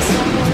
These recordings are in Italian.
Someone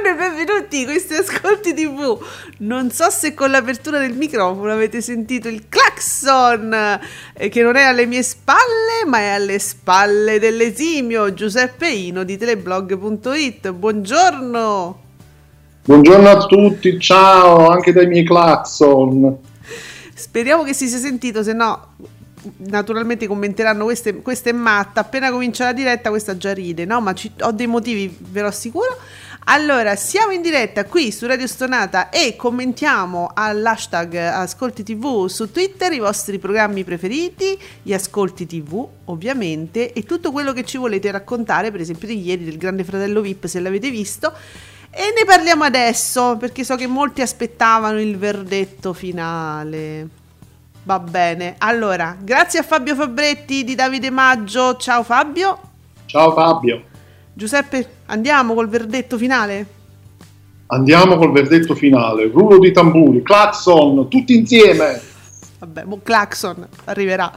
Buongiorno e benvenuti, questi ascolti TV. Non so se con l'apertura del microfono avete sentito il clacson, eh, che non è alle mie spalle, ma è alle spalle dell'esimio Giuseppe Ino di teleblog.it. Buongiorno. Buongiorno a tutti, ciao anche dai miei clacson. Speriamo che si sia sentito, se no naturalmente commenteranno queste, questa è matta. Appena comincia la diretta questa già ride, no? Ma ci- ho dei motivi, ve lo assicuro. Allora, siamo in diretta qui su Radio Stonata e commentiamo all'hashtag Ascolti TV su Twitter i vostri programmi preferiti, gli Ascolti TV ovviamente e tutto quello che ci volete raccontare, per esempio di ieri del Grande Fratello VIP se l'avete visto. E ne parliamo adesso perché so che molti aspettavano il verdetto finale. Va bene, allora, grazie a Fabio Fabretti di Davide Maggio. Ciao Fabio. Ciao Fabio. Giuseppe, andiamo col verdetto finale? Andiamo col verdetto finale, rullo di tamburi, clacson, tutti insieme. Vabbè, mo Claxon arriverà.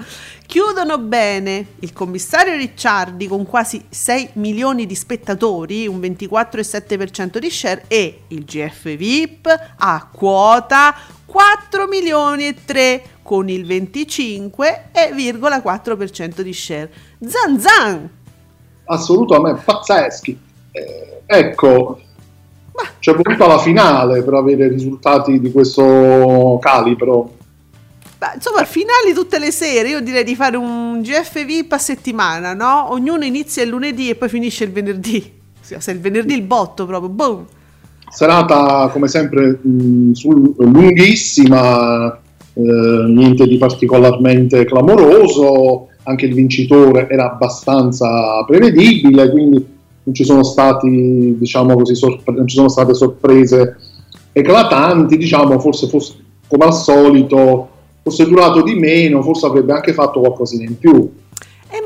Chiudono bene il commissario Ricciardi con quasi 6 milioni di spettatori, un 24,7% di share e il GF VIP a quota 4 milioni e 3 con il 25,4% di share. Zan zan! Assolutamente pazzeschi. Eh, ecco, c'è voluta la finale per avere risultati di questo calibro. Beh, insomma, finali tutte le sere, io direi di fare un GF VIP a settimana, no? Ognuno inizia il lunedì e poi finisce il venerdì. Se il venerdì il botto proprio, boom! Serata come sempre mh, sul- lunghissima, eh, niente di particolarmente clamoroso, anche il vincitore era abbastanza prevedibile, quindi non ci sono stati, diciamo così, sorpre- non ci sono state sorprese eclatanti, diciamo, forse, forse come al solito fosse durato di meno, forse avrebbe anche fatto qualcosina in più.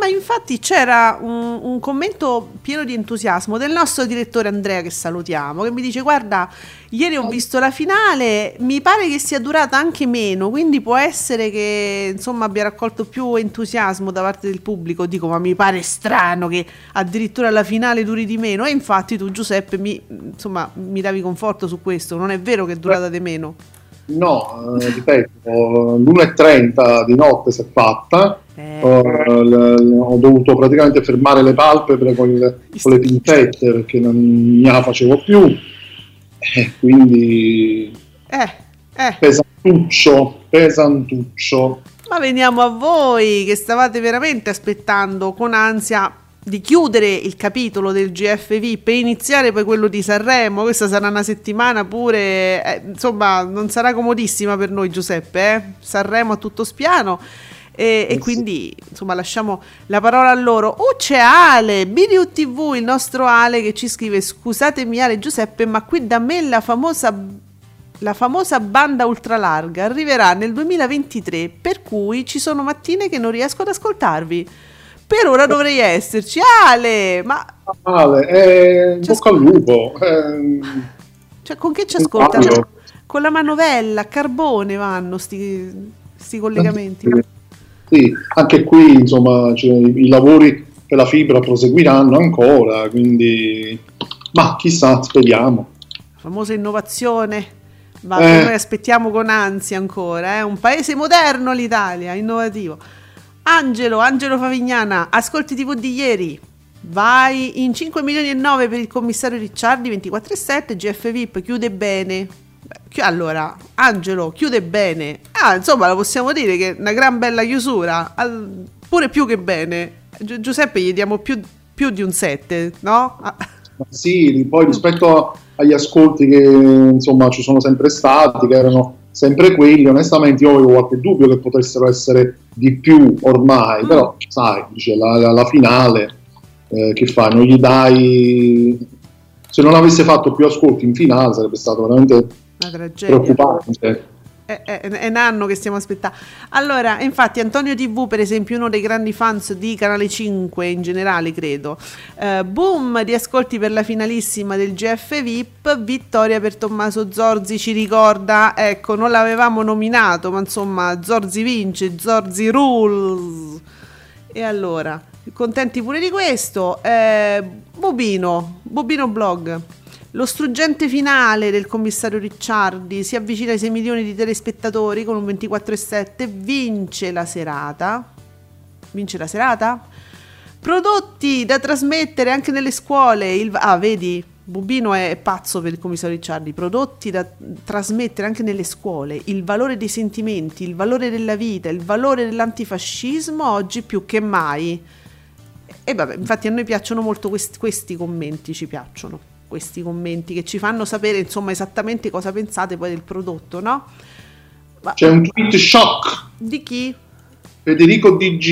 Ma infatti c'era un, un commento pieno di entusiasmo del nostro direttore Andrea, che salutiamo, che mi dice: Guarda, ieri ho visto la finale, mi pare che sia durata anche meno, quindi può essere che insomma abbia raccolto più entusiasmo da parte del pubblico. Dico, ma mi pare strano che addirittura la finale duri di meno. E infatti tu, Giuseppe, mi, insomma, mi davi conforto su questo. Non è vero che è durata di meno. No, eh, ripeto, l'1.30 di notte si è fatta, Eh, eh, l- ho dovuto praticamente fermare le palpebre con, il- con le pinzette perché non me la facevo più, e quindi eh, eh. pesantuccio, pesantuccio. Ma veniamo a voi che stavate veramente aspettando con ansia di chiudere il capitolo del GF VIP e iniziare poi quello di Sanremo. Questa sarà una settimana pure, eh, insomma, non sarà comodissima per noi, Giuseppe. Eh? Sanremo a tutto spiano. E, e quindi insomma lasciamo la parola a loro. Oh, c'è Ale, BDU TV, il nostro Ale che ci scrive: Scusatemi, Ale Giuseppe, ma qui da me la famosa la famosa banda ultralarga arriverà nel 2023, per cui ci sono mattine che non riesco ad ascoltarvi. Per ora dovrei esserci. Ale, ma Ale, eh, Ci bocca al lupo. ehm, cioè, con che ci ascoltano? Fabio. Con la manovella, a carbone vanno sti, sti collegamenti. Sì, anche qui insomma cioè, i, lavori per la fibra proseguiranno ancora, quindi ma chissà, speriamo. La famosa innovazione Va, Eh. Noi aspettiamo con ansia ancora, eh? un paese moderno l'Italia, innovativo. Angelo, Angelo Favignana, ascolti TV di ieri. Vai in 5 milioni e 9 per il commissario Ricciardi, 24,7, GF VIP chiude bene. Allora, Angelo chiude bene. Ah, insomma, lo possiamo dire che è una gran bella chiusura, pure più che bene. Gi- Giuseppe gli diamo più, più di un 7, no? Ah, sì, poi rispetto agli ascolti che insomma ci sono sempre stati, che erano sempre quelli, onestamente io avevo qualche dubbio che potessero essere di più ormai, Mm. però sai, dice, la, la- finale eh, che fai? Non gli dai... Se non avesse fatto più ascolti in finale sarebbe stato veramente preoccupante. È, è- è un anno che stiamo aspettando. Allora, infatti, Antonio TV, per esempio, uno dei grandi fans di Canale 5 in generale, credo. Eh, boom di ascolti per la finalissima del GF VIP. Vittoria per Tommaso Zorzi. Ci ricorda, ecco, non l'avevamo nominato, ma insomma, Zorzi vince, Zorzi rules. E allora, contenti pure di questo. Eh, Bobino, Bobino Blog. Lo struggente finale del commissario Ricciardi si avvicina ai 6 milioni di telespettatori con un 24,7, vince la serata. Vince la serata? Prodotti da trasmettere anche nelle scuole. Il, ah, vedi, Bubino è pazzo per il commissario Ricciardi. Prodotti da trasmettere anche nelle scuole. Il valore dei sentimenti, il valore della vita, il valore dell'antifascismo oggi più che mai. E vabbè, infatti a noi piacciono molto questi, questi commenti, ci piacciono questi commenti che ci fanno sapere insomma esattamente cosa pensate poi del prodotto, no? Ma C'è un tweet shock di chi? Federico DG,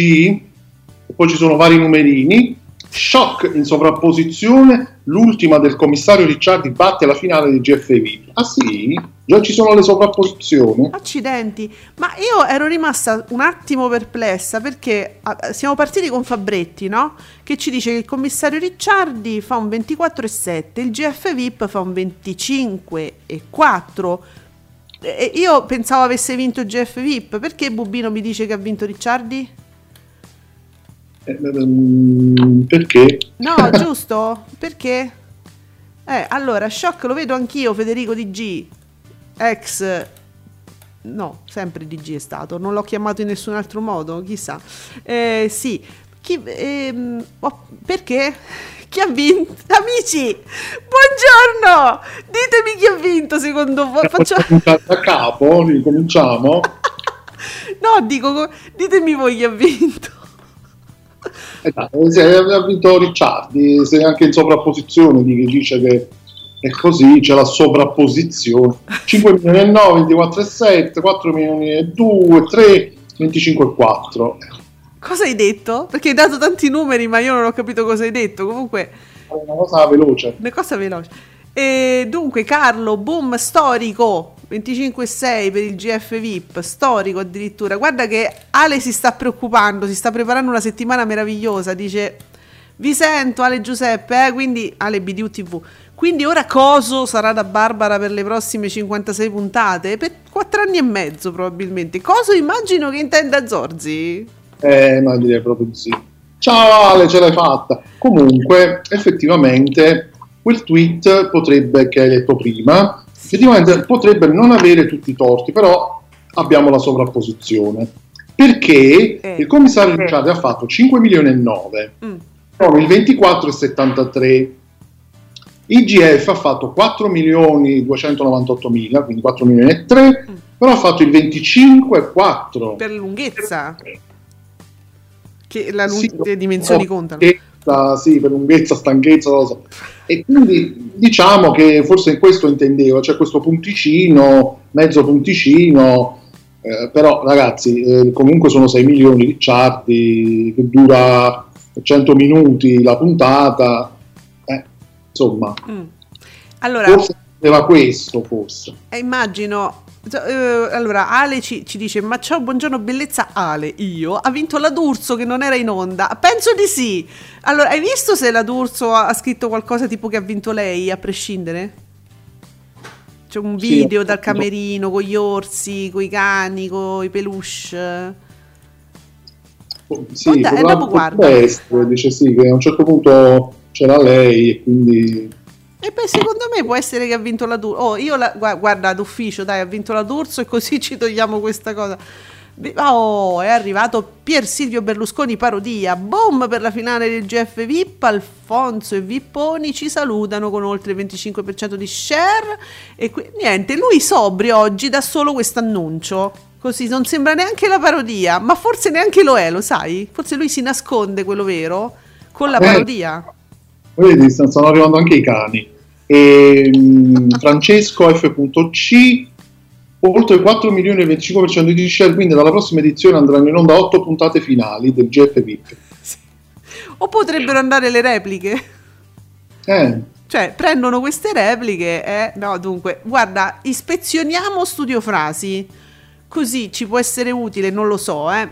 e poi ci sono vari numerini. Shock in sovrapposizione, l'ultima del commissario Ricciardi batte la finale di GFV. Ah sì? Già ci sono le sovrapposizioni? Accidenti, ma io ero rimasta un attimo perplessa perché ah, siamo partiti con Fabretti, no? Che ci dice che il commissario Ricciardi fa un 24,7, il GF VIP fa un 25,4. E io pensavo avesse vinto il GF VIP, perché Bubino mi dice che ha vinto Ricciardi? Eh, ehm, perché? No, giusto? Perché? Eh, allora, shock lo vedo anch'io, Federico DG, ex... No, sempre DG è stato, non l'ho chiamato in nessun altro modo, chissà. Eh, sì, chi, ehm, oh, perché? Chi ha vinto? Amici, buongiorno! Ditemi chi ha vinto secondo voi. Faccio... Da capo, ricominciamo. No, dico, ditemi voi chi ha vinto. Eh, ha vinto Ricciardi, se anche in sovrapposizione di chi dice che è così, c'è la sovrapposizione. 5 milioni e 9, 24 e 7, 4 milioni e 2, 3, 25 e 4. Cosa hai detto? Perché hai dato tanti numeri, ma io non ho capito cosa hai detto. Comunque... Una cosa veloce. Una cosa veloce. E dunque, Carlo, boom storico 25,6 per il GF VIP, storico addirittura. Guarda che Ale si sta preoccupando, si sta preparando una settimana meravigliosa. Dice: Vi sento, Ale Giuseppe, eh? quindi Ale BDU TV. Quindi ora Coso sarà da Barbara per le prossime 56 puntate? Per 4 anni e mezzo, probabilmente. Coso immagino che intenda Zorzi. Eh, ma direi proprio di sì. Ciao Ale, ce l'hai fatta. Comunque, effettivamente, quel tweet potrebbe, che hai letto prima, effettivamente potrebbe non avere tutti i torti, però abbiamo la sovrapposizione. Perché Eh. il commissario Ricciardi ha fatto 5 milioni e 9, Mm. con il 24,73. IGF ha fatto 4 milioni 298 mila, quindi 4 milioni e 3, Mm. però ha fatto il 25,4. Per lunghezza. Che la lung- Sì, le dimensioni oh, contano. Lunghezza, sì, per lunghezza, stanchezza, non lo so. E quindi diciamo che forse in questo intendevo, c'è questo punticino, mezzo punticino, eh, però ragazzi, eh, comunque sono 6 milioni di Ricciardi, che dura 100 minuti la puntata, eh, insomma, Mm. Allora, forse aveva questo, forse. eh, immagino. eh, allora, Ale ci, ci dice: Ma ciao, buongiorno, bellezza. Ale, io ha vinto la D'Urso che non era in onda. Penso di sì. Allora, hai visto se la D'Urso ha, scritto qualcosa tipo che ha vinto lei, a prescindere? C'è un Sì, video ho dal capito. camerino con gli orsi, con i cani, con i peluche. Sì, Guarda, eh, dopo guarda. essere, dice sì, che a un certo punto c'era lei e quindi... E poi secondo me può essere che ha vinto la D'Urso. Oh, io la, gua- guarda d'ufficio, dai, ha vinto la D'Urso e così ci togliamo questa cosa. Oh, è arrivato Pier Silvio Berlusconi parodia. Boom per la finale del GF VIP. Alfonso e Vipponi ci salutano con oltre il 25% di share. E qui- niente, lui sobrio oggi dà solo questo annuncio. Così non sembra neanche la parodia, ma forse neanche lo è, lo sai? Forse lui si nasconde quello vero con la Eh. parodia. Vedi, st- stanno arrivando anche i cani. E, mh, Francesco F.C. Oltre 4 milioni e 25% di share, quindi dalla prossima edizione andranno in onda 8 puntate finali del GF VIP. O potrebbero andare le repliche. Eh, Cioè, prendono queste repliche e... No, dunque, guarda, ispezioniamo Studio Frasi. Così ci può essere utile, non lo so, eh.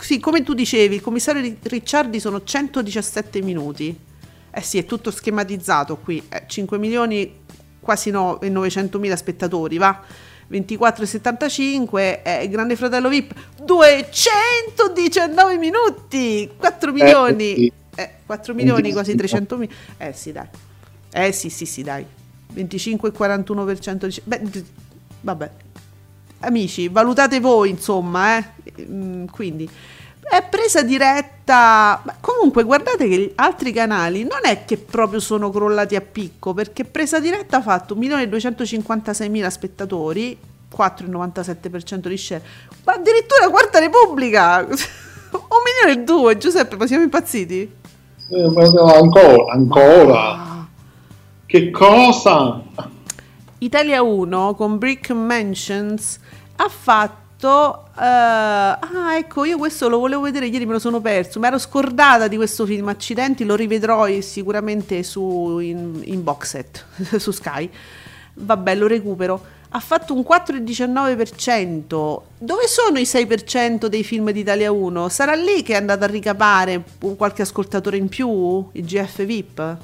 Sì, come tu dicevi, il commissario Ri- Ricciardi sono 117 minuti. Eh sì, è tutto schematizzato qui. Eh, 5 milioni, quasi no, e 900 mila spettatori, va. 24,75 eh, Grande Fratello VIP 219 minuti! 4 milioni! sì. eh, 4 milioni quasi 300 mila eh sì dai. Eh sì sì sì dai. 25,41% di... Beh, vabbè. Amici valutate voi insomma eh. Mm, quindi è presa diretta ma comunque guardate che gli altri canali non è che proprio sono crollati a picco perché presa diretta ha fatto 1.256.000 spettatori 4,97% di share ma addirittura quarta repubblica un milione e due Giuseppe ma siamo impazziti eh, ma no, ancora, ancora. Ah. Che cosa? Italia 1 con Brick Mansions ha fatto eh, ah ecco io questo lo volevo vedere ieri me lo sono perso. Mi ero scordata di questo film accidenti lo rivedrò sicuramente su in, in box set su Sky. Vabbè lo recupero. Ha fatto un 4,19% dove sono i 6% dei film di Italia 1 sarà lì che è andato a ricapare qualche ascoltatore in più? Il GF VIP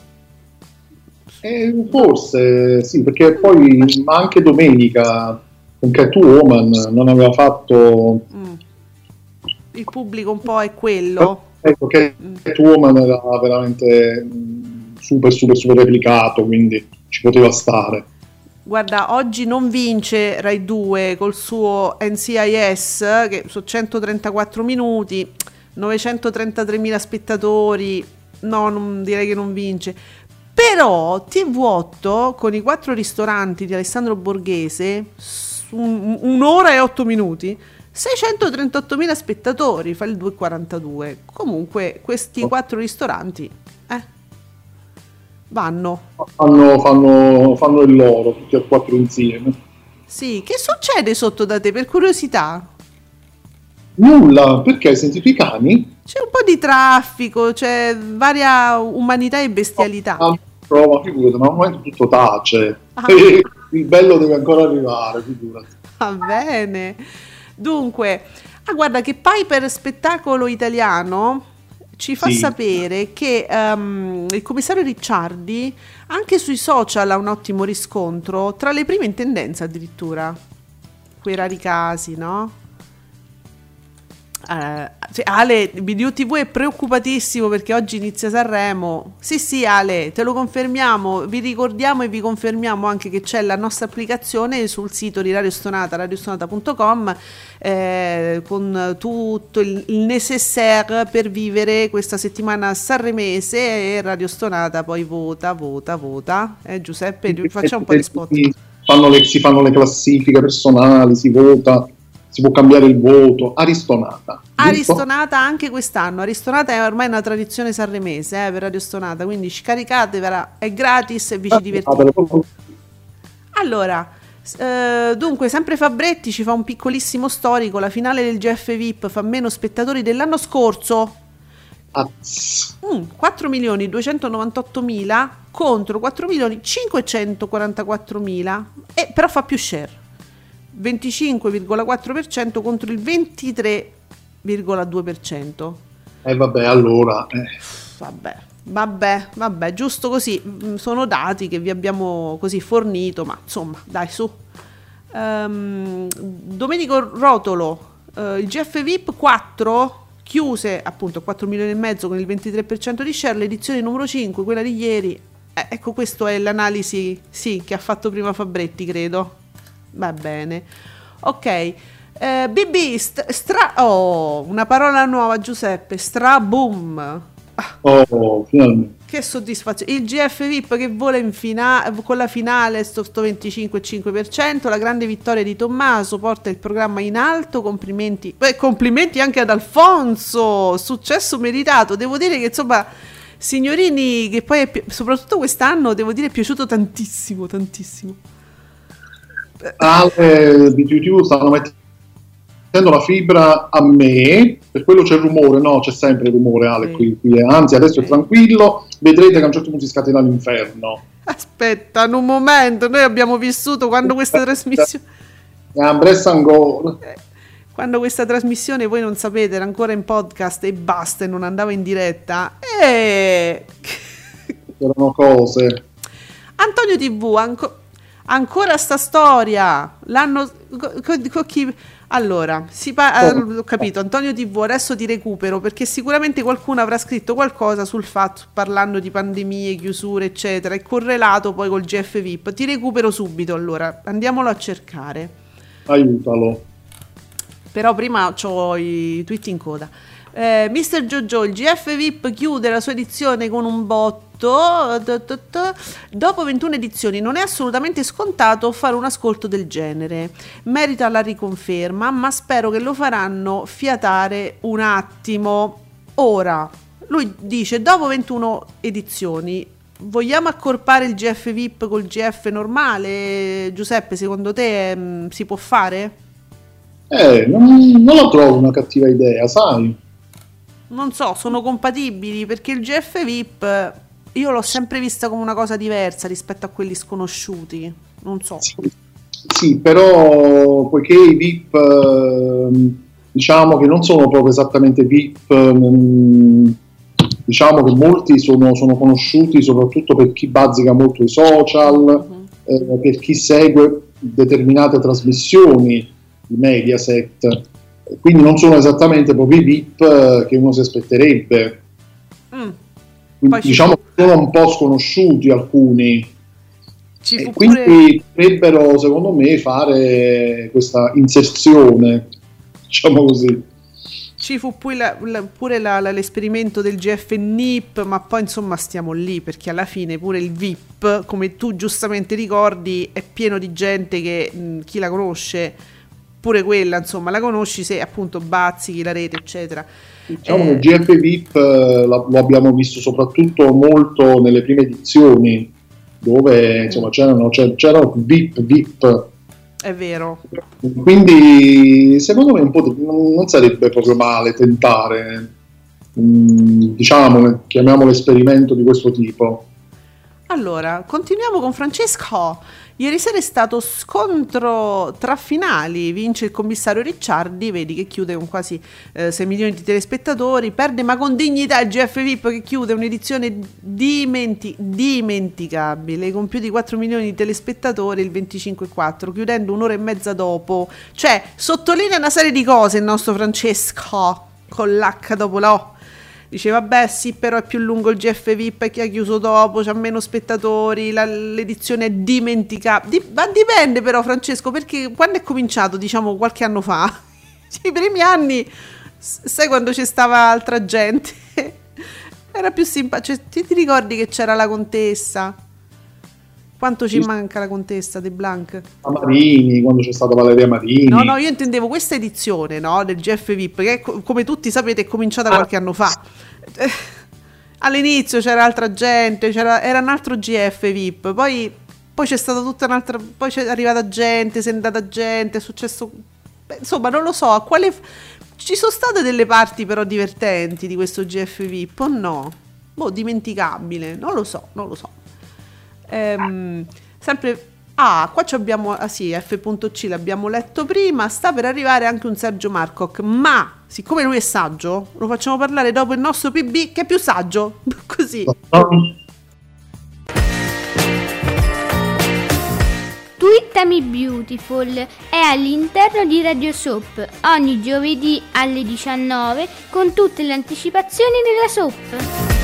Eh, forse sì, perché poi ma anche domenica con Catwoman non aveva fatto Mm. il pubblico un po' è quello ecco che Catwoman era veramente mh, super super super replicato quindi ci poteva stare Guarda, oggi non vince Rai 2 col suo NCIS che su 134 minuti, 933.000 spettatori. No, non, direi che non vince. Però TV8 con i quattro ristoranti di Alessandro Borghese, un- un'ora e 8 minuti, 638.000 spettatori, fa il 2,42. Comunque questi quattro ristoranti, eh, vanno. fanno, fanno, fanno il loro tutti e quattro insieme Sì, che succede sotto da te per curiosità? nulla perché hai sentito i cani? C'è un po' di traffico, c'è varia umanità e bestialità. Ah, prova figurati ma al momento tutto tace Ah. Il bello deve ancora arrivare figurati Va bene. Dunque, ah, guarda che Piper Spettacolo Italiano ci fa Sì. sapere che ehm, il commissario Ricciardi anche sui social ha un ottimo riscontro, tra le prime in tendenza addirittura. Quei rari casi, no? Sì, Ale, Video TV è preoccupatissimo perché oggi inizia Sanremo. Sì, sì, Ale, te lo confermiamo. Vi ricordiamo e vi confermiamo anche che c'è la nostra applicazione sul sito di Radio Stonata, radiostonata.com, eh, con tutto il, il necessaire per vivere questa settimana sanremese e Radio Stonata poi vota, vota, vota. Eh, Giuseppe, facciamo un po' di spot. Si fanno le, si fanno le classifiche personali si vota si può cambiare il voto Aristonata giusto? Aristonata anche quest'anno. Aristonata è ormai una tradizione sanremese eh, per Aristonata, quindi scaricatevela, è gratis e vi ci divertite. Allora, eh, dunque, sempre Fabretti ci fa un piccolissimo storico. La finale del GF VIP fa meno spettatori dell'anno scorso. Mm, 4 milioni 298 mila contro 4 milioni 544 mila, però fa più share. 25,4% contro il 23,2%. E vabbè, allora. eh, Vabbè, vabbè, vabbè, giusto così. Mm, Sono dati che vi abbiamo così fornito, ma insomma, dai, su. Ehm, Domenico Rotolo, eh, il GF VIP 4 chiuse appunto 4 milioni e mezzo con il 23% di share, l'edizione numero 5, quella di ieri, Eh, ecco, questa è l'analisi, sì, che ha fatto prima Fabretti, credo. Va bene. Ok. Eh, BB, st- stra... Oh, una parola nuova, Giuseppe. Straboom. Ah, Oh, che soddisfazione. Il GF VIP che vola in fina- con la finale sto, sto 25,5%. La grande vittoria di Tommaso porta il programma in alto. Complimenti, beh, complimenti anche ad Alfonso. Successo meritato. Devo dire che insomma, signorini, che poi pi- soprattutto quest'anno, devo dire, è piaciuto tantissimo, tantissimo. Ale di YouTube stanno mettendo la fibra a me, per quello c'è il rumore, no, c'è sempre il rumore Ale Sì. qui, qui. anzi adesso è tranquillo, vedrete che a un certo punto si scatena l'inferno. Aspetta un momento, noi abbiamo vissuto quando questa trasmissione. Ambressa ancora. Quando questa trasmissione voi non sapete era ancora in podcast e basta e non andava in diretta. E Erano cose. Antonio TV, anco- ancora sta storia. L'hanno co- co- chi- Allora, si pa- Oh. ho capito, Antonio TV, adesso ti recupero perché sicuramente qualcuno avrà scritto qualcosa sul fatto parlando di pandemie, chiusure, eccetera, e correlato poi col GF VIP. Ti recupero subito, allora, andiamolo a cercare. Aiutalo. Però prima ho i tweet in coda. Eh, Mr. Jojo, il GF VIP chiude la sua edizione con un botto. Dopo 21 edizioni non è assolutamente scontato fare un ascolto del genere. Merita la riconferma, ma spero che lo faranno fiatare un attimo. Ora, lui dice, dopo 21 edizioni, vogliamo accorpare il GF VIP col GF normale? Giuseppe, secondo te mm, si può fare? Eh, non, non la trovo una cattiva idea, sai? Non so, sono compatibili perché il GF VIP io l'ho sempre vista come una cosa diversa rispetto a quelli sconosciuti. Non so. Sì, sì, però poiché i VIP ehm, diciamo che non sono proprio esattamente VIP, ehm, diciamo che molti sono, sono conosciuti soprattutto per chi bazzica molto i social, Mhm. eh, per chi segue determinate trasmissioni di Mediaset, quindi non sono esattamente proprio i VIP eh, che uno si aspetterebbe. Mm. Quindi, Poi ci diciamo fu- che sono un po' sconosciuti alcuni. E fu quindi pure potrebbero, secondo me, fare questa inserzione, diciamo così. ci fu pure, la- la- pure la- l'esperimento del GF NIP, ma poi insomma stiamo lì perché alla fine pure il VIP, come tu giustamente ricordi, è pieno di gente che mh, chi la conosce, pure quella insomma la conosci se appunto bazzichi la rete eccetera. Diciamo Eh, che il GF VIP eh, lo abbiamo visto soprattutto molto nelle prime edizioni, dove insomma c'erano, c'er- c'erano VIP, VIP. È vero. Quindi secondo me un po' di- non non sarebbe proprio male tentare, mm, diciamo, chiamiamolo esperimento di questo tipo. Allora, continuiamo con Francesco. Ieri sera è stato scontro tra finali, vince il commissario Ricciardi, vedi che chiude con quasi eh, 6 milioni di telespettatori, perde ma con dignità il GF VIP che chiude un'edizione dimenti- dimenticabile con più di 4 milioni di telespettatori il 25,4, chiudendo un'ora e mezza dopo. Cioè, sottolinea una serie di cose il nostro Francesco, con l'H dopo la O. Dice vabbè sì però è più lungo il GF VIP e chi ha chiuso dopo, c'ha meno spettatori, la- l'edizione è dimenticabile. Di- ma dipende però Francesco perché quando è cominciato diciamo qualche anno fa, i primi anni, sai quando c'è stava altra gente, era più simpatico, cioè, ti, ti ricordi che c'era la contessa? Quanto ci Sì. manca la contessa De Blanc? A Marini, quando c'è stata Valeria Marini. No, no, io intendevo questa edizione no, del GF VIP, che co- come tutti sapete è cominciata Ah. qualche anno fa. Eh, All'inizio c'era altra gente, c'era, era un altro GF VIP, poi, poi c'è stata tutta un'altra, poi c'è arrivata gente, se è andata gente, è successo... beh, insomma, non lo so, a quale... Ci sono state delle parti però divertenti di questo GF VIP o no? Boh, dimenticabile, non lo so, non lo so. Ehm, sempre ah qua abbiamo ah sì F.C l'abbiamo letto prima sta per arrivare anche un Sergio Marcoc ma siccome lui è saggio lo facciamo parlare dopo il nostro PB che è più saggio così Twittami Beautiful è all'interno di Radio Soap ogni giovedì alle 19 con tutte le anticipazioni della Soap.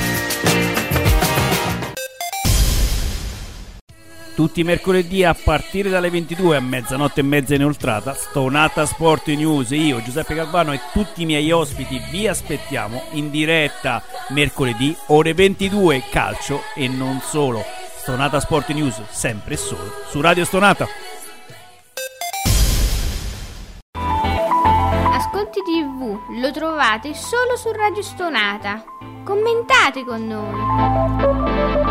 Tutti i mercoledì a partire dalle 22 a mezzanotte e mezza inoltrata, Stonata Sport News, io Giuseppe Calvano e tutti i miei ospiti vi aspettiamo in diretta mercoledì ore 22 calcio e non solo. Stonata Sport News, sempre e solo su Radio Stonata. Ascolti TV lo trovate solo su Radio Stonata. Commentate con noi.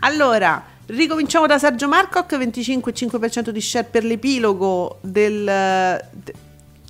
Allora, ricominciamo da Sergio Marcoc, 25,5% di share per l'epilogo del de-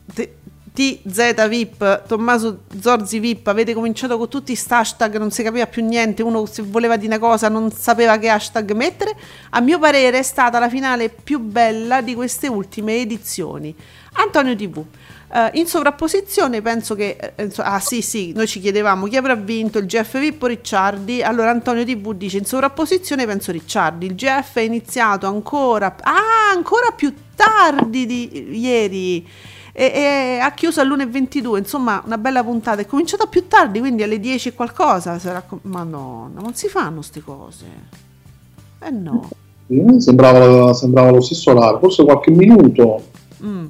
de- TZ VIP, Tommaso Zorzi VIP, avete cominciato con tutti questi hashtag, non si capiva più niente, uno se voleva dire una cosa non sapeva che hashtag mettere, a mio parere è stata la finale più bella di queste ultime edizioni. Antonio TV. Eh, in sovrapposizione penso che eh, ah sì sì noi ci chiedevamo chi avrà vinto il GF VIP o Ricciardi. Allora Antonio TV dice in sovrapposizione penso Ricciardi. Il GF è iniziato ancora ah ancora più tardi di ieri e, e ha chiuso all'1.22 insomma una bella puntata. È cominciata più tardi quindi alle 10 e qualcosa sarà com- madonna non si fanno queste cose. Eh no. Eh, Sembrava, sembrava lo stesso orario, forse qualche minuto. Mm.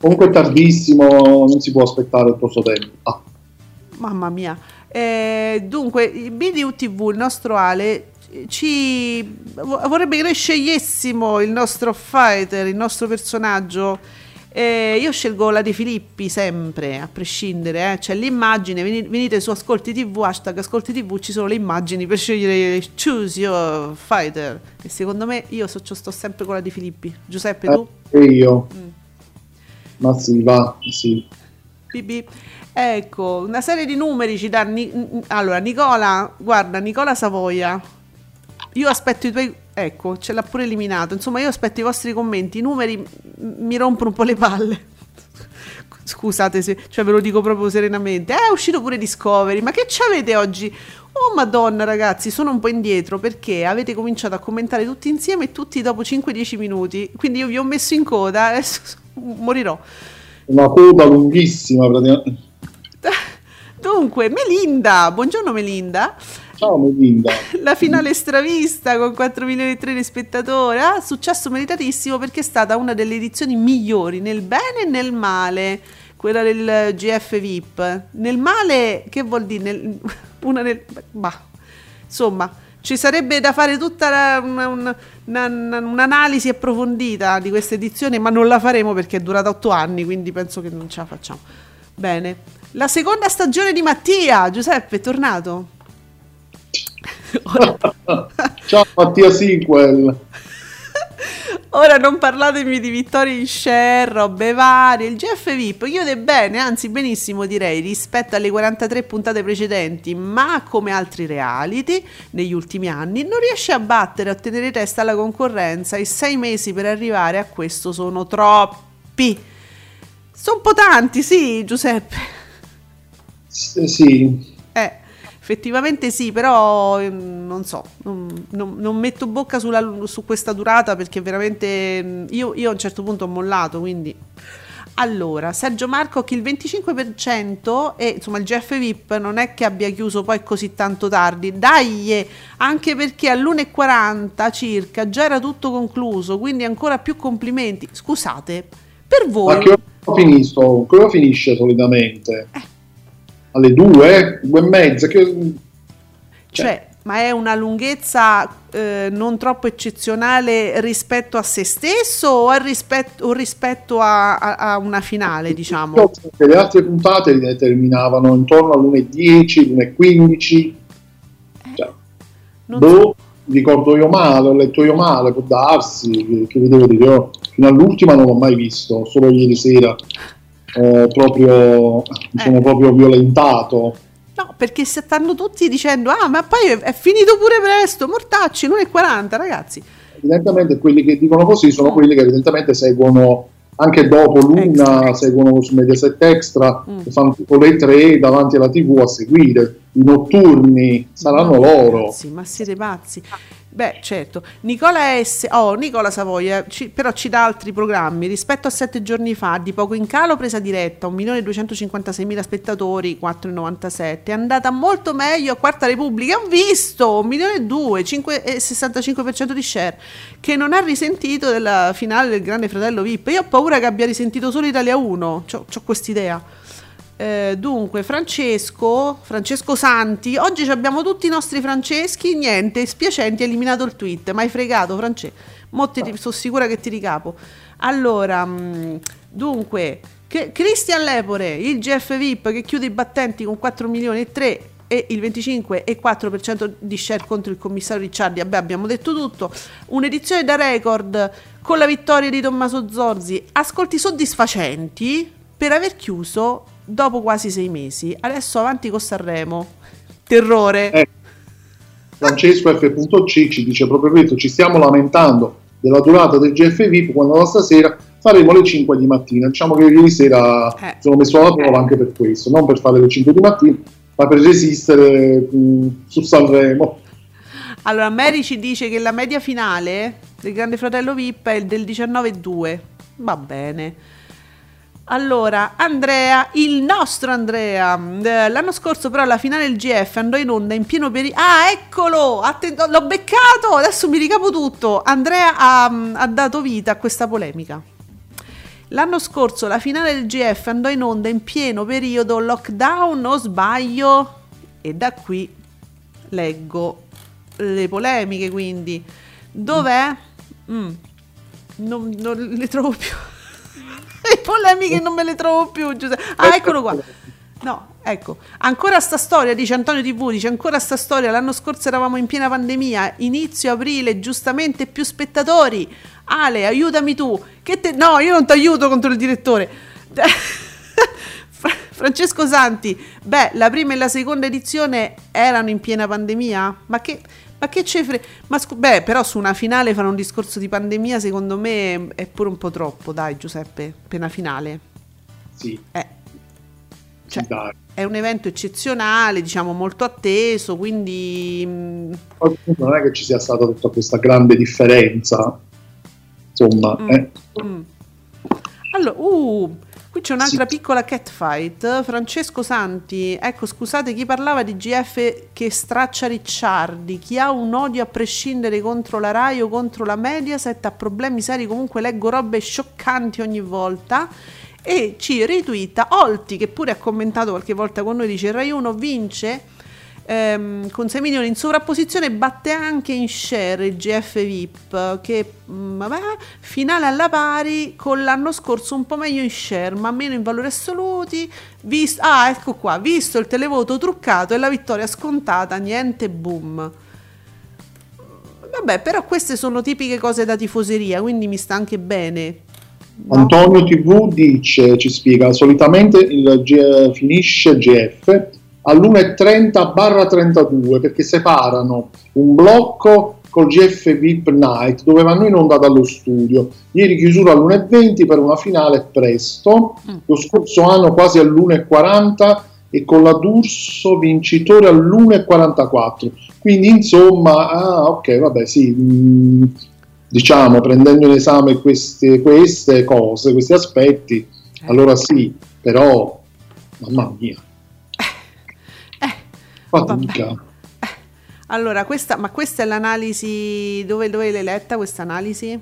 Comunque è tardissimo, non si può aspettare troppo tempo. Ah, Mamma mia. Eh, dunque, il BDU TV, il nostro Ale, ci vo- vorrebbe che noi scegliessimo il nostro fighter, il nostro personaggio. Eh, io scelgo la De Filippi sempre, a prescindere. eh. C'è l'immagine, veni- venite su Ascolti TV, hashtag Ascolti TV, ci sono le immagini per scegliere choose your fighter. E secondo me io so- sto sempre con la De Filippi. Giuseppe, tu? e io. Mm. Ma sì, va, sì. Bibi. Ecco, una serie di numeri ci dà. Ni- allora, Nicola, guarda, Nicola Savoia. Io aspetto i tuoi. Ecco, ce l'ha pure eliminato. Insomma, io aspetto i vostri commenti. I numeri m- mi rompono un po' le palle. Scusate se, cioè ve lo dico proprio serenamente. Eh, è uscito pure Discovery. Ma che c'avete oggi? Oh madonna ragazzi, sono un po' indietro perché avete cominciato a commentare tutti insieme e tutti dopo 5-10 minuti. Quindi io vi ho messo in coda, adesso morirò. Una coda lunghissima praticamente. Dunque, Melinda, buongiorno Melinda. Ciao Melinda. La finale stravista con 4 milioni e 3 di spettatori, ah, successo meritatissimo perché è stata una delle edizioni migliori nel bene e nel male, quella del GF VIP. Nel male, che vuol dire? Nel- una nel, bah, insomma, ci sarebbe da fare tutta la- una- una- una- una- un'analisi approfondita di questa edizione, ma non la faremo perché è durata 8 anni, quindi penso che non ce la facciamo. Bene. La seconda stagione di Mattia, Giuseppe, è tornato? Ciao Mattia Sequel. Ora non parlatemi di vittorie in share, robe varie. Il GF VIP chiude bene, anzi benissimo direi, rispetto alle 43 puntate precedenti, ma come altri reality negli ultimi anni non riesce a battere, a ottenere testa alla concorrenza e sei mesi per arrivare a questo sono troppi. Sono un po' tanti, sì Giuseppe. S- sì, effettivamente sì, però ehm, non so, non, non- non metto bocca sulla- su questa durata perché veramente mm, io, io a un certo punto ho mollato, quindi... Allora, Sergio Marco che il 25% e insomma il GF VIP non è che abbia chiuso poi così tanto tardi, dai, eh, anche perché all'1.40 circa già era tutto concluso, quindi ancora più complimenti. Scusate, per voi... ma che ora finisce solitamente? Alle due? Due e mezza? Che... Cioè, ma è una lunghezza eh, non troppo eccezionale rispetto a se stesso o, rispetto, o rispetto a, a- a una finale, diciamo? Le altre puntate le terminavano intorno all'1.10, l'1.15. Cioè, Non boh, ricordo io male, ho letto io male, può darsi, che, che vi devo dire, io fino all'ultima non l'ho mai visto, solo ieri sera ho proprio, sono Eh. proprio violentato. No, perché stanno tutti dicendo, ah, ma poi è, è finito pure presto, mortacci, l'1.40, ragazzi. Evidentemente quelli che dicono così sono Mm. quelli che evidentemente seguono anche dopo l'una, Extra. seguono su Mediaset Extra, Mm. fanno tipo le tre davanti alla tv a seguire. I notturni saranno No, loro. Ragazzi, ma siete pazzi. Beh, certo. Nicola S. Oh, Nicola Savoia, ci- però ci dà altri programmi. Rispetto a sette giorni fa, di poco in calo, presa diretta, 1.256.000 spettatori, 4,97. È andata molto meglio a Quarta Repubblica. Ho visto, 1.200.000, 65% di share, che non ha risentito della finale del Grande Fratello VIP. Io ho paura che abbia risentito solo Italia 1. Ho quest'idea. Eh, dunque, Francesco, Francesco Santi, oggi abbiamo tutti i nostri Franceschi, niente, spiacenti, ha eliminato il tweet, ma hai fregato Francesco, mo sono sicura che ti ricapo. Allora, mh, dunque, che- Christian Lepore, il GF VIP che chiude i battenti con 4 milioni e 3 e il 25,4% di share contro il commissario Ricciardi, vabbè abbiamo detto tutto, un'edizione da record con la vittoria di Tommaso Zorzi, ascolti soddisfacenti per aver chiuso dopo quasi sei mesi. Adesso avanti con Sanremo. Terrore. Eh, Francesco F.C ci dice proprio questo, ci stiamo lamentando della durata del GF VIP quando da stasera faremo le 5 di mattina. Diciamo che ieri sera Eh. sono messo alla prova anche per questo, non per fare le 5 di mattina, ma per resistere mh, su Sanremo. Allora, Mary ci dice che la media finale del Grande Fratello VIP è del 19,2. Va bene. Allora, Andrea, il nostro Andrea, eh, l'anno scorso però la finale del GF andò in onda in pieno periodo. Ah, eccolo! Atten- l'ho beccato! Adesso mi ricapo tutto. Andrea ha, ha dato vita a questa polemica. L'anno scorso la finale del GF andò in onda in pieno periodo lockdown, o sbaglio? E da qui leggo le polemiche, quindi. Dov'è? Mm, Non, non le trovo più. le polemiche non me le trovo più, Giuseppe. Ah, eccolo qua. No, ecco, ancora sta storia, dice Antonio TV, dice ancora sta storia, l'anno scorso eravamo in piena pandemia, inizio aprile, giustamente più spettatori. Ale, aiutami tu. Che te... No, io non ti aiuto contro il direttore. Fra- Francesco Santi, beh, la prima e la seconda edizione erano in piena pandemia? Ma che, ma che cifre? Ma scu- beh, però su una finale fare un discorso di pandemia secondo me è pure un po' troppo, dai Giuseppe, per una finale. Sì, Eh, sì, cioè, dai. è un evento eccezionale, diciamo molto atteso, quindi... mm, non è che ci sia stata tutta questa grande differenza. Insomma, Mm. eh, mm. Allora, uh, qui c'è un'altra Sì. piccola catfight. Francesco Santi, ecco scusate, chi parlava di GF che straccia Ricciardi, chi ha un odio a prescindere contro la Rai o contro la Mediaset ha problemi seri, comunque leggo robe scioccanti ogni volta. E ci ritwitta Olti, che pure ha commentato qualche volta con noi, dice Rai 1 vince ehm, con 6 milioni in sovrapposizione batte anche in share il GF VIP che mm, vabbè, finale alla pari con l'anno scorso un po' meglio in share ma meno in valori assoluti vis- ah ecco qua visto il televoto truccato e la vittoria scontata niente boom vabbè però queste sono tipiche cose da tifoseria quindi mi sta anche bene no? Antonio TV dice, ci spiega, solitamente il G- finisce GF all'1.30 barra 32 perché separano un blocco col GF VIP Night dove vanno in onda dallo studio. Ieri chiusura all'1.20 per una finale presto, Mm. lo scorso anno quasi all'1.40 e con la D'Urso vincitore all'1.44. Quindi insomma, ah, ok, vabbè, sì, mm, diciamo prendendo in esame queste, queste cose, questi aspetti, Eh. allora sì, però, mamma mia, fatica. allora questa ma questa è l'analisi dove, dove l'hai letta questa analisi?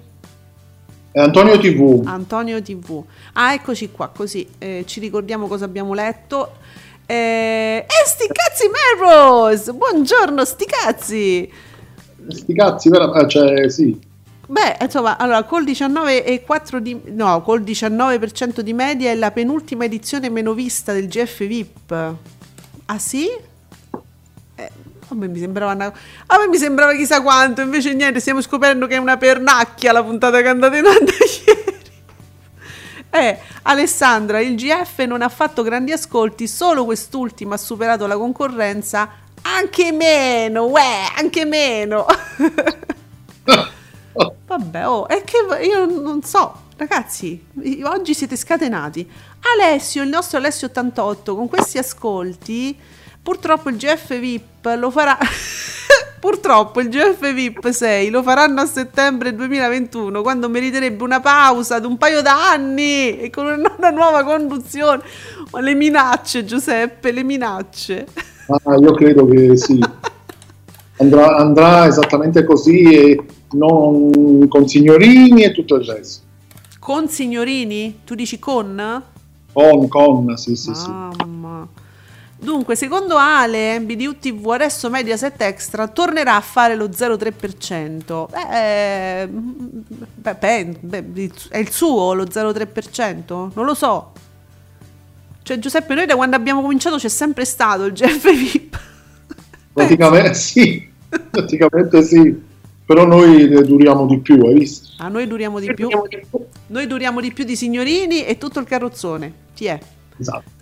Antonio TV, Antonio TV. Ah, eccoci qua, così eh, ci ricordiamo cosa abbiamo letto. Eh, e sti cazzi Melrose! Buongiorno, sti cazzi! sti cazzi, vera- eh, cioè sì, Beh, insomma, allora, col 19,4 di, no, col 19% di media è la penultima edizione meno vista del GF VIP. Ah sì? Eh, a me mi sembrava una- a me mi sembrava chissà quanto, invece niente, stiamo scoprendo che è una pernacchia la puntata che è andata in onda ieri. Eh, Alessandra, il GF non ha fatto grandi ascolti, solo quest'ultimo ha superato la concorrenza, anche meno, uè, anche meno. Vabbè, oh, è che io non so, ragazzi, oggi siete scatenati. Alessio, il nostro Alessio 88, con questi ascolti, purtroppo il GF VIP lo farà. Purtroppo il GF VIP 6 lo faranno a settembre 2021 quando meriterebbe una pausa di un paio d'anni e con una, nuova conduzione. Ma le minacce, Giuseppe, le minacce. Ah, io credo che sì. Andrà, andrà esattamente così e non con signorini e tutto il resto. Con signorini? Tu dici con? Con, con, sì, sì, sì. Mamma. Dunque, secondo Ale, BDU TV adesso Mediaset Extra tornerà a fare lo 0,3%. Eh, beh, beh, è il suo lo 0,3%? Non lo so. Cioè, Giuseppe, noi da quando abbiamo cominciato c'è sempre stato il GF VIP. Praticamente sì, praticamente sì. Però noi ne duriamo di più, hai visto? A noi duriamo di più. Noi duriamo di più di signorini e tutto il carrozzone. Chi è? Esatto.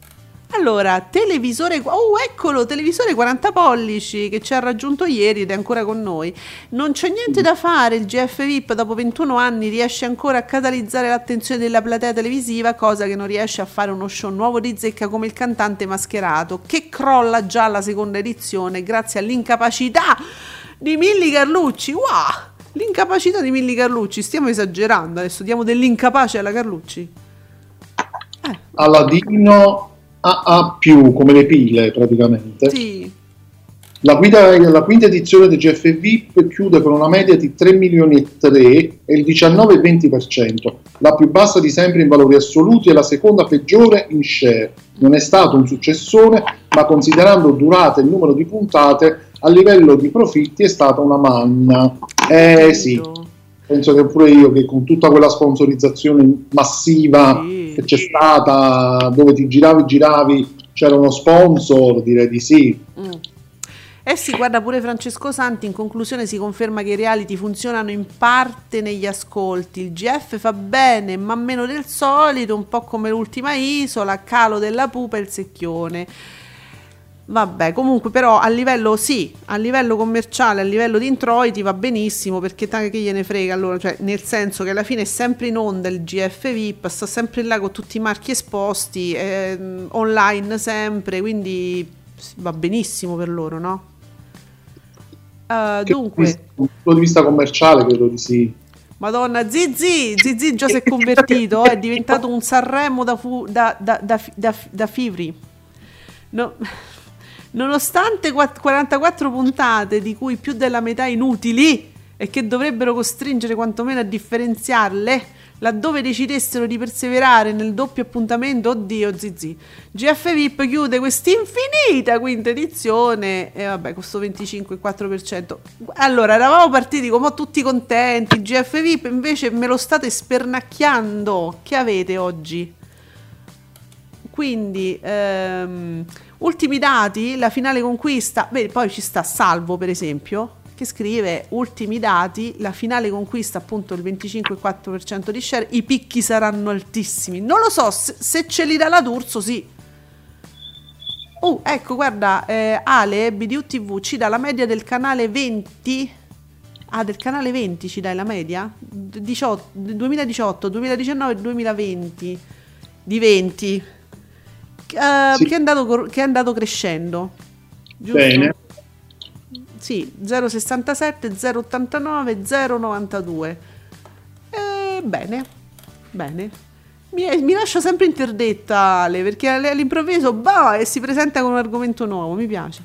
Allora, televisore, oh eccolo, televisore 40 pollici che ci ha raggiunto ieri ed è ancora con noi. Non c'è niente da fare, il GF VIP dopo 21 anni riesce ancora a catalizzare l'attenzione della platea televisiva, cosa che non riesce a fare uno show nuovo di zecca come il cantante mascherato, che crolla già alla seconda edizione grazie all'incapacità di Milli Carlucci. Wow! L'incapacità di Milli Carlucci, stiamo esagerando adesso, diamo dell'incapace alla Carlucci. Aladino AA+, come le pile praticamente. Sì. La, guida- la quinta edizione del GF VIP chiude con una media di 3 milioni e 3 e il 19,20%, la più bassa di sempre in valori assoluti e la seconda peggiore in share. Non è stato un successone, ma considerando durata e numero di puntate, a livello di profitti è stata una manna. Eh sì, penso che pure io che con tutta quella sponsorizzazione massiva Sì. che c'è stata, dove ti giravi, giravi, c'era uno sponsor, direi di sì. Mm. Eh sì, guarda pure Francesco Santi, in conclusione si conferma che i reality funzionano in parte negli ascolti, il GF fa bene ma meno del solito, un po' come l'ultima isola, calo della pupa e il secchione. Vabbè, comunque però a livello sì, a livello commerciale, a livello di introiti va benissimo perché tanto che gliene frega allora, cioè nel senso che alla fine è sempre in onda il GF VIP, sta sempre là con tutti i marchi esposti, ehm, online sempre, quindi va benissimo per loro, no? Eh, Che dunque, dal punto di vista commerciale credo di sì. Madonna, Zizi, Zizi già si è convertito, è diventato un Sanremo da, fu- da, da, da, da, da Fivri. No- nonostante quatt- 44 puntate, di cui più della metà inutili, e che dovrebbero costringere quantomeno a differenziarle, laddove decidessero di perseverare nel doppio appuntamento, oddio Zizi, GF VIP chiude quest'infinita quinta edizione e vabbè, questo 25,4%. Allora, eravamo partiti come tutti contenti, GF VIP invece me lo state spernacchiando. Che avete oggi? Quindi, ehm, ultimi dati, la finale conquista, beh, poi ci sta Salvo per esempio, che scrive ultimi dati, la finale conquista appunto il 25,4% di share, i picchi saranno altissimi. Non lo so, se, se ce li dà la D'Urso sì. Oh, ecco, guarda, eh, Ale, BDU TV ci dà la media del canale 20. Ah, del canale 20 ci dai la media? 18, 2018, 2019 2020. Di 20. Eh, Sì. che, è andato, che è andato crescendo. Giusto? Bene. Sì, 0,67, 0,89, 0,92. Eh, bene, bene. Mi, mi lascia sempre interdetta Ale, perché all'improvviso bah, e si presenta con un argomento nuovo, mi piace.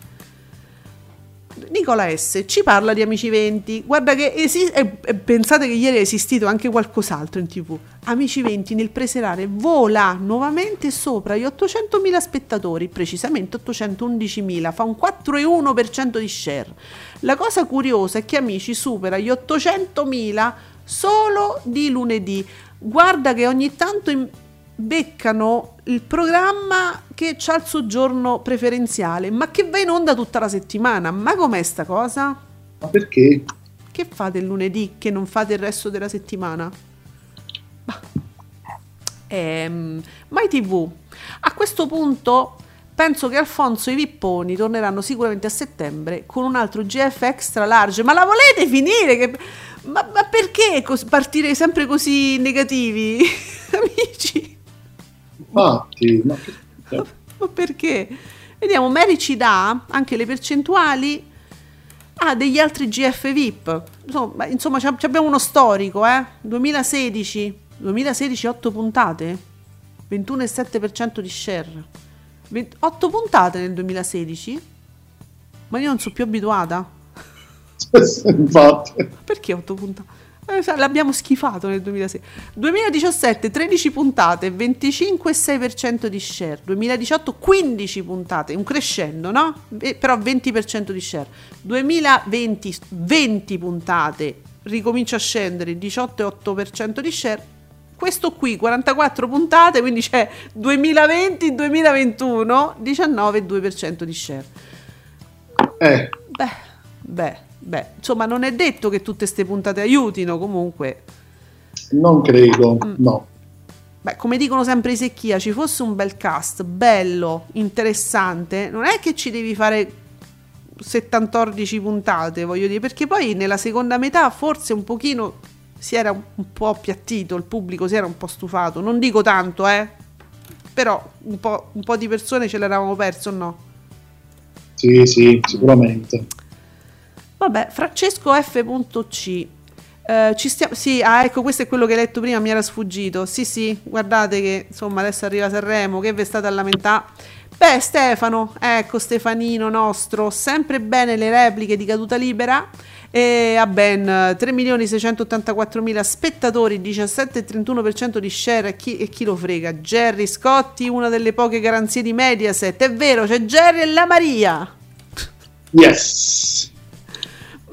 Nicola S. ci parla di Amici 20. Guarda che esi- e- e pensate che ieri è esistito anche qualcos'altro in tv. Amici 20 nel preserale vola nuovamente sopra gli 800.000 spettatori, precisamente 811.000, fa un 4,1% di share. La cosa curiosa è che Amici supera gli 800.000 solo di lunedì. Guarda che ogni tanto in- beccano il programma che ha il suo giorno preferenziale, ma che va in onda tutta la settimana. Ma com'è sta cosa? Ma perché? Che fate il lunedì che non fate il resto della settimana? Bah. Ehm, Mai TV. A questo punto penso che Alfonso e i Vipponi torneranno sicuramente a settembre con un altro GF extra large. Ma la volete finire? Che- Ma, ma perché cos- partire sempre così negativi, amici? Infatti, ma Ma perché? Vediamo, Mary ci dà anche le percentuali. Ah, degli altri GF VIP. Insomma, insomma abbiamo uno storico, eh? 2016. 2016 8 puntate. 21,7% di share. 8 puntate nel 2016? Ma io non sono più abituata. Infatti, Perché 8 puntate? Eh, l'abbiamo schifato nel 2006. 2017 13 puntate, 25,6% di share. 2018 15 puntate, un crescendo, no? Eh, però 20% di share. 2020 20 puntate, ricomincia a scendere, 18,8% di share. Questo qui 44 puntate, quindi c'è 2020-2021 19,2% di share. eh, Beh, beh, beh, insomma, non è detto che tutte queste puntate aiutino, comunque. non credo, Mm. no. Beh, come dicono sempre i secchia, ci fosse un bel cast, bello, interessante, non è che ci devi fare 14 puntate, voglio dire, perché poi nella seconda metà forse un pochino si era un un po' appiattito, il pubblico si era un po' stufato, non dico tanto, eh, però un po', un po' di persone ce l'eravamo perso, no? Sì, sì, sicuramente. Vabbè, Francesco F.C. Eh, ci stiamo, sì, ah, ecco, questo è quello che hai letto prima, mi era sfuggito. Sì, sì, guardate che insomma adesso arriva Sanremo, che vi state a lamentare. Beh, Stefano, ecco Stefanino nostro, sempre bene le repliche di caduta libera. E a ben 3.684.000 spettatori, 17,31% di share. E chi, e chi lo frega? Jerry Scotti, una delle poche garanzie di Mediaset. È vero, c'è Jerry e la Maria. Yes.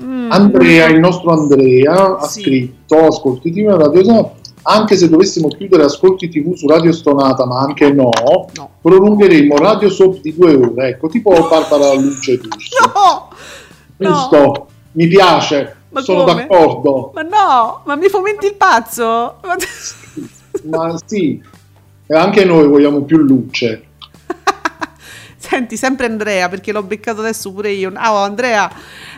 Mm. Andrea, il nostro Andrea, ha Sì. scritto Ascolti TV Radio Stonata. Anche se dovessimo chiudere Ascolti TV su Radio Stonata, ma anche no, No. prolungheremo Radio Soap di due ore. Ecco, tipo Barbara Luce giusto. No! No! Giusto, mi piace, Ma sono come? d'accordo. Ma no, ma mi fomenti il pazzo? Ma- sì, e anche noi vogliamo più luce. Senti, sempre Andrea, perché l'ho beccato adesso pure io. Ah, oh, Andrea,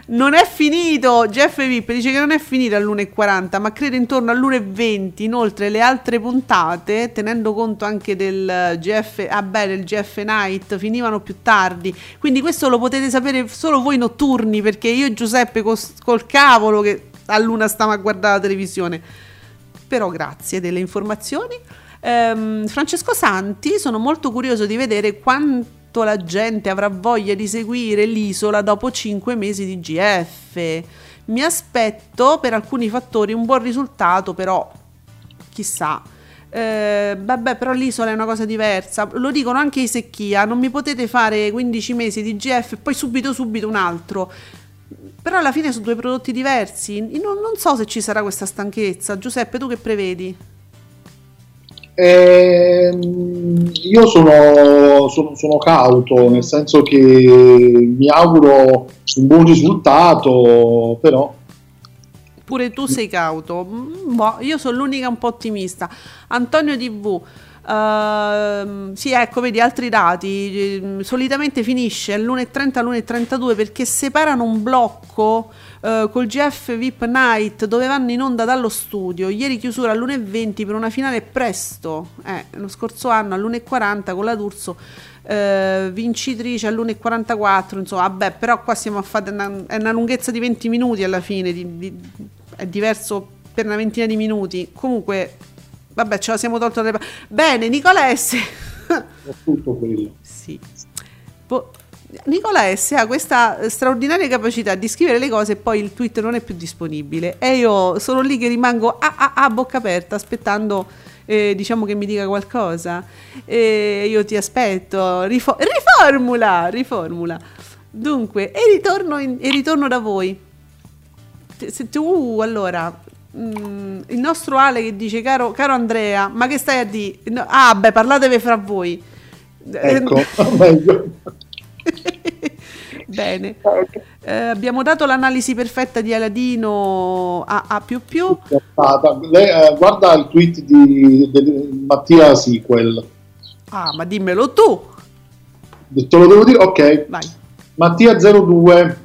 non è finito. Jeff Vip dice che non è finito all'1.40, ma credo intorno all'1.20. Inoltre, le altre puntate, tenendo conto anche del GF, ah beh, del GF Night, finivano più tardi. Quindi questo lo potete sapere solo voi notturni, perché io e Giuseppe cos- col cavolo che a luna stiamo a guardare la televisione. Però grazie delle informazioni. Ehm, Francesco Santi, sono molto curioso di vedere quanto la gente avrà voglia di seguire l'isola dopo 5 mesi di GF. Mi aspetto per alcuni fattori un buon risultato, però chissà. Eh, vabbè, però l'isola è una cosa diversa. Lo dicono anche i secchia. Non mi potete fare 15 mesi di GF e poi subito subito un altro. Però alla fine sono due prodotti diversi. Non, non so se ci sarà questa stanchezza. Giuseppe, tu che prevedi? Ehm, io sono, sono- sono cauto, nel senso che mi auguro un buon risultato, però Pure tu sei cauto. Mm, boh, io sono l'unica un po' ottimista. Antonio TV. ehm, sì, ecco, vedi altri dati. ehm, solitamente finisce all'1.30 all'1.32 perché separano un blocco eh, col GF VIP Night dove vanno in onda dallo studio. Ieri chiusura all'1.20 per una finale presto. Eh, lo scorso anno all'1.40 con la D'Urso. eh, vincitrice all'1.44 insomma vabbè però qua siamo a fare una, è una lunghezza di 20 minuti alla fine di- di- è diverso per una ventina di minuti comunque vabbè ce la siamo tolta dalle pa- bene Nicola S è tutto quello. sì. Po- Nicola S ha questa straordinaria capacità di scrivere le cose e poi il tweet non è più disponibile. E io sono lì che rimango a, a, a bocca aperta aspettando eh, diciamo che mi dica qualcosa. E io ti aspetto. Rifo- riformula riformula. Dunque e ritorno, in- e ritorno da voi. Se tu allora mm, il nostro Ale che dice caro, caro Andrea ma che stai a dire No, ah beh parlatevi fra voi. Ecco. Bene, Eh, abbiamo dato l'analisi perfetta di Aladino a A. Lei, eh, guarda il tweet di, di Mattia Sequel. Ah, ma dimmelo tu. Te lo devo dire? Ok. Vai. Mattia02,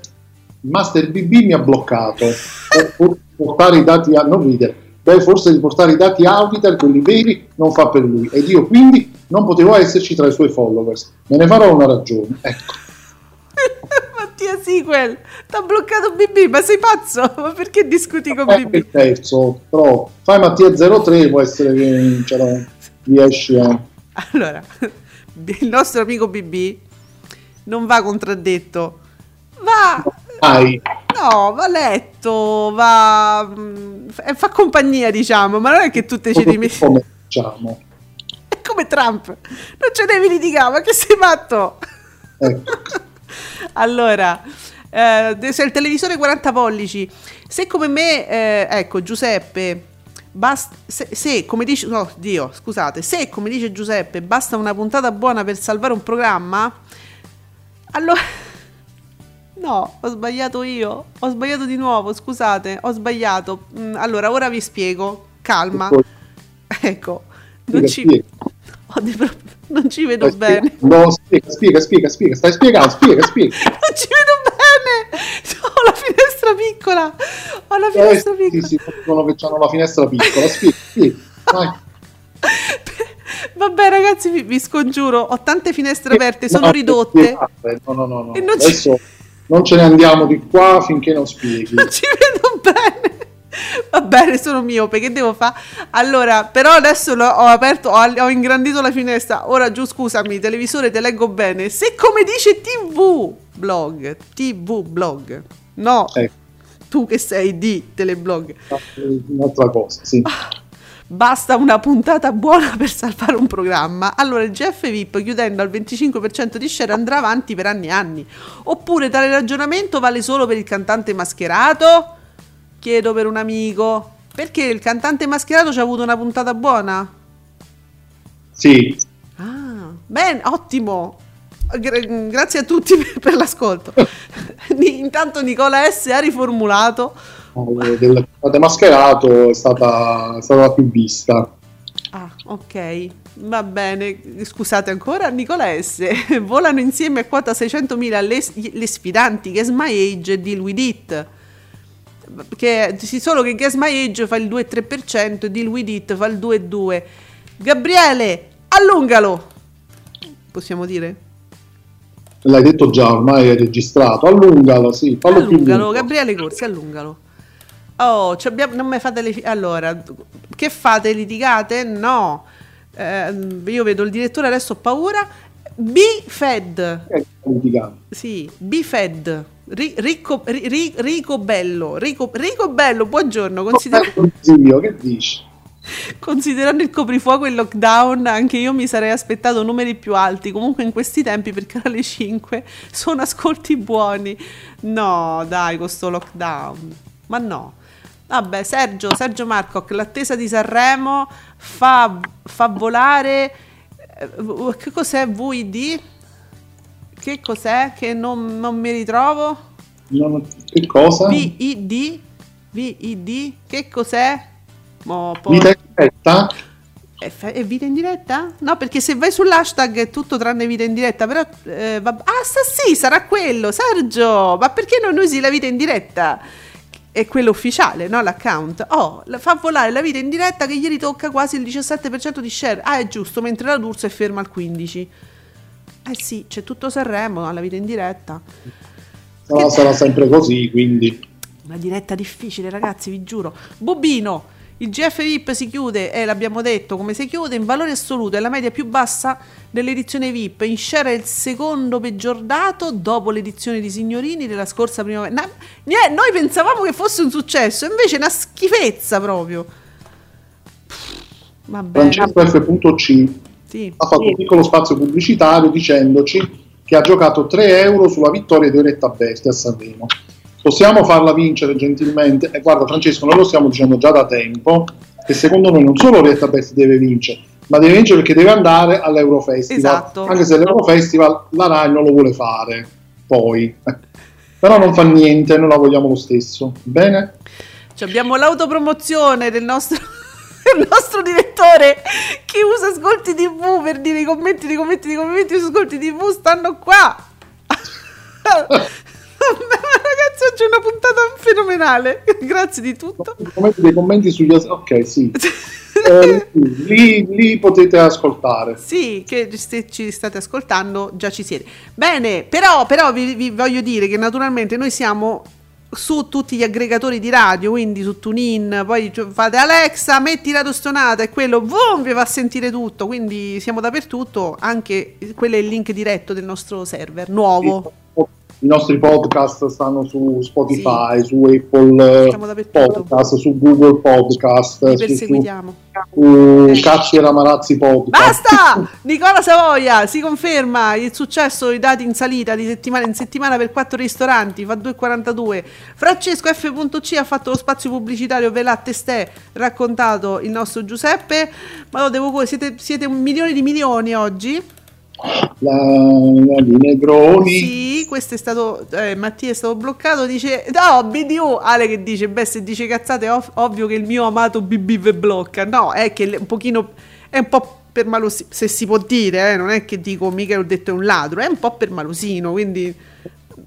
Master BB mi ha bloccato. Portare i dati a non ridere. Beh, forse riportare i dati Auditor, quelli veri, non fa per lui. Ed io quindi non potevo esserci tra i suoi followers. Me ne farò una ragione. Ecco. Mattia sequel. T'ha bloccato BB, ma sei pazzo? Ma perché discuti con Eh, BB? il terzo, però fai Mattia 03 può essere che ce la riesci a... Allora, il nostro amico BB non va contraddetto. Va Dai, No, va letto, va. mm, fa compagnia, diciamo, ma non è che tutte ci rimetti. come diciamo. Come Trump, non ce devi litigare, ma che sei matto? Ecco. allora, eh, se il televisore 40 pollici, se come me, eh, ecco Giuseppe, basta, se, se, come dice, no, Dio, scusate, se come dice Giuseppe basta una puntata buona per salvare un programma, allora... No, ho sbagliato io, ho sbagliato di nuovo, scusate, ho sbagliato. Mm, Allora, ora vi spiego, calma. Ecco, non ci, non ci vedo Stai bene. No, spiega, spiega, spiega, spiega, stai spiegando, spiega, spiega. Non ci vedo bene! Ho la finestra piccola! Ho la Eh, finestra sì, piccola! sì, dicono che hanno la finestra piccola, spiega, spiega. Vai. Vabbè, ragazzi, vi, vi scongiuro, ho tante finestre aperte, sono No, ridotte. spiegate. No, no, no, no. E non ci- Adesso non ce ne andiamo di qua finché non spieghi. Non ci vedo bene. Va bene, sono miope, che devo fare? Allora, però adesso ho aperto, ho, ho ingrandito la finestra. Ora giù, scusami, televisore, te leggo bene. Se come dice TV blog, TV blog. No, Ecco, tu che sei di teleblog. un'altra cosa, sì. Basta una puntata buona per salvare un programma. Allora il GF VIP chiudendo al 25% di share andrà avanti per anni e anni. Oppure tale ragionamento vale solo per il cantante mascherato? Chiedo per un amico. Perché il cantante mascherato ci ha avuto una puntata buona? Sì, Ah, bene, ottimo. Gra- grazie a tutti per, per l'ascolto. Intanto Nicola S ha riformulato. eh, del del mascherato è stata, è stata la più vista. Ah, ok, va bene. Scusate ancora, Nicola S. Volano insieme a quota 600.000 le, le sfidanti Guess My Age Deal With It. Che, sì, solo che Guess My Age fa il 2,3% e Deal With It fa il 2,2%. Gabriele, allungalo! Possiamo dire? L'hai detto già, ormai è registrato. Allungalo, sì, fallo Allungalo. Gabriele Corsi, allungalo. Oh, abbiamo- non mi fate le... fi- allora, che fate? Litigate? No. Eh, io vedo il direttore, adesso ho paura. B-Fed. Eh. Sì, B-Fed. Ri- Ricco, Ri- Ri- Rico Bello. Rico, Rico Bello, buongiorno. Eh, Zio, che dici? considerando il coprifuoco e il lockdown, anche io mi sarei aspettato numeri più alti. Comunque in questi tempi per Canale 5 sono ascolti buoni. No, dai, con sto lockdown. Ma no. Vabbè, Sergio, Sergio Marcoc, l'attesa di Sanremo fa, fa volare... eh, Che cos'è VID? Che cos'è? Che non, non mi ritrovo? Non- che cosa? VID? VID? Che cos'è? Mo, poi- Vita in diretta? è, fe- è vita in diretta? No, perché se vai sull'hashtag è tutto tranne vita in diretta. Però, eh, va- ah, sa, sì, sarà quello, Sergio. Ma perché non usi la vita in diretta? È quello ufficiale, no? L'account. Oh, la- fa volare la vita in diretta che ieri tocca quasi il 17% di share. Ah, è giusto, mentre la D'Urso è ferma al 15%. Eh sì, c'è tutto Sanremo alla vita in diretta. No, sarà sempre così, quindi. Una diretta difficile, ragazzi, vi giuro. Bobino, il GF VIP si chiude, e l'abbiamo detto come si chiude, in valore assoluto è la media più bassa dell'edizione VIP. In share è il secondo peggior dato dopo l'edizione di Signorini della scorsa primavera. Na- noi pensavamo che fosse un successo, invece è una schifezza proprio. Pff, Va bene. Francesco F.C. Sì. ha fatto un piccolo spazio pubblicitario dicendoci che ha giocato 3 euro sulla vittoria di Oretta Bestia a Sanremo. Possiamo farla vincere gentilmente? E guarda Francesco, noi lo stiamo dicendo già da tempo che secondo noi non solo Oretta Bestia deve vincere, ma deve vincere perché deve andare all'Eurofestival. Esatto. Anche se l'Eurofestival la RAI non lo vuole fare, poi. Eh. Però non fa niente, noi la vogliamo lo stesso. Bene? Ci abbiamo l'autopromozione del nostro, del nostro direttore che usa Ascolti TV per dire i commenti, i commenti, i commenti su Ascolti TV stanno qua. Ragazzi, oggi è una puntata fenomenale. Grazie di tutto. Commenti- dei commenti sugli ok sì Eh, lì, lì potete ascoltare Sì, che se ci state ascoltando già ci siete. Bene, però, però vi, vi voglio dire che naturalmente noi siamo su tutti gli aggregatori di radio, quindi su TuneIn, poi fate Alexa, metti la tostonata e quello, boom, vi fa sentire tutto, quindi siamo dappertutto, anche quello è il link diretto del nostro server, nuovo. I nostri podcast stanno su Spotify su Apple. Podcast su Google Podcast su, su, su Cazzi e Ramarazzi Podcast Basta! Nicola Savoia si conferma il successo, i dati in salita di settimana in settimana per quattro ristoranti, fa 2,42. Francesco F.C ha fatto lo spazio pubblicitario ve l'ha testè raccontato il nostro Giuseppe. Ma lo devo siete, siete un milione di milioni oggi? La, la di Negroni Sì, questo è stato. eh, Mattia è stato bloccato. Dice: No, BDU. Ale che dice: Beh, se dice cazzate, ov- ovvio che il mio amato BB ve blocca. No, è che un pochino. È un po' per malosino. Se si può dire, eh, non è che dico mica ho detto è un ladro, è un po' per malosino. Quindi.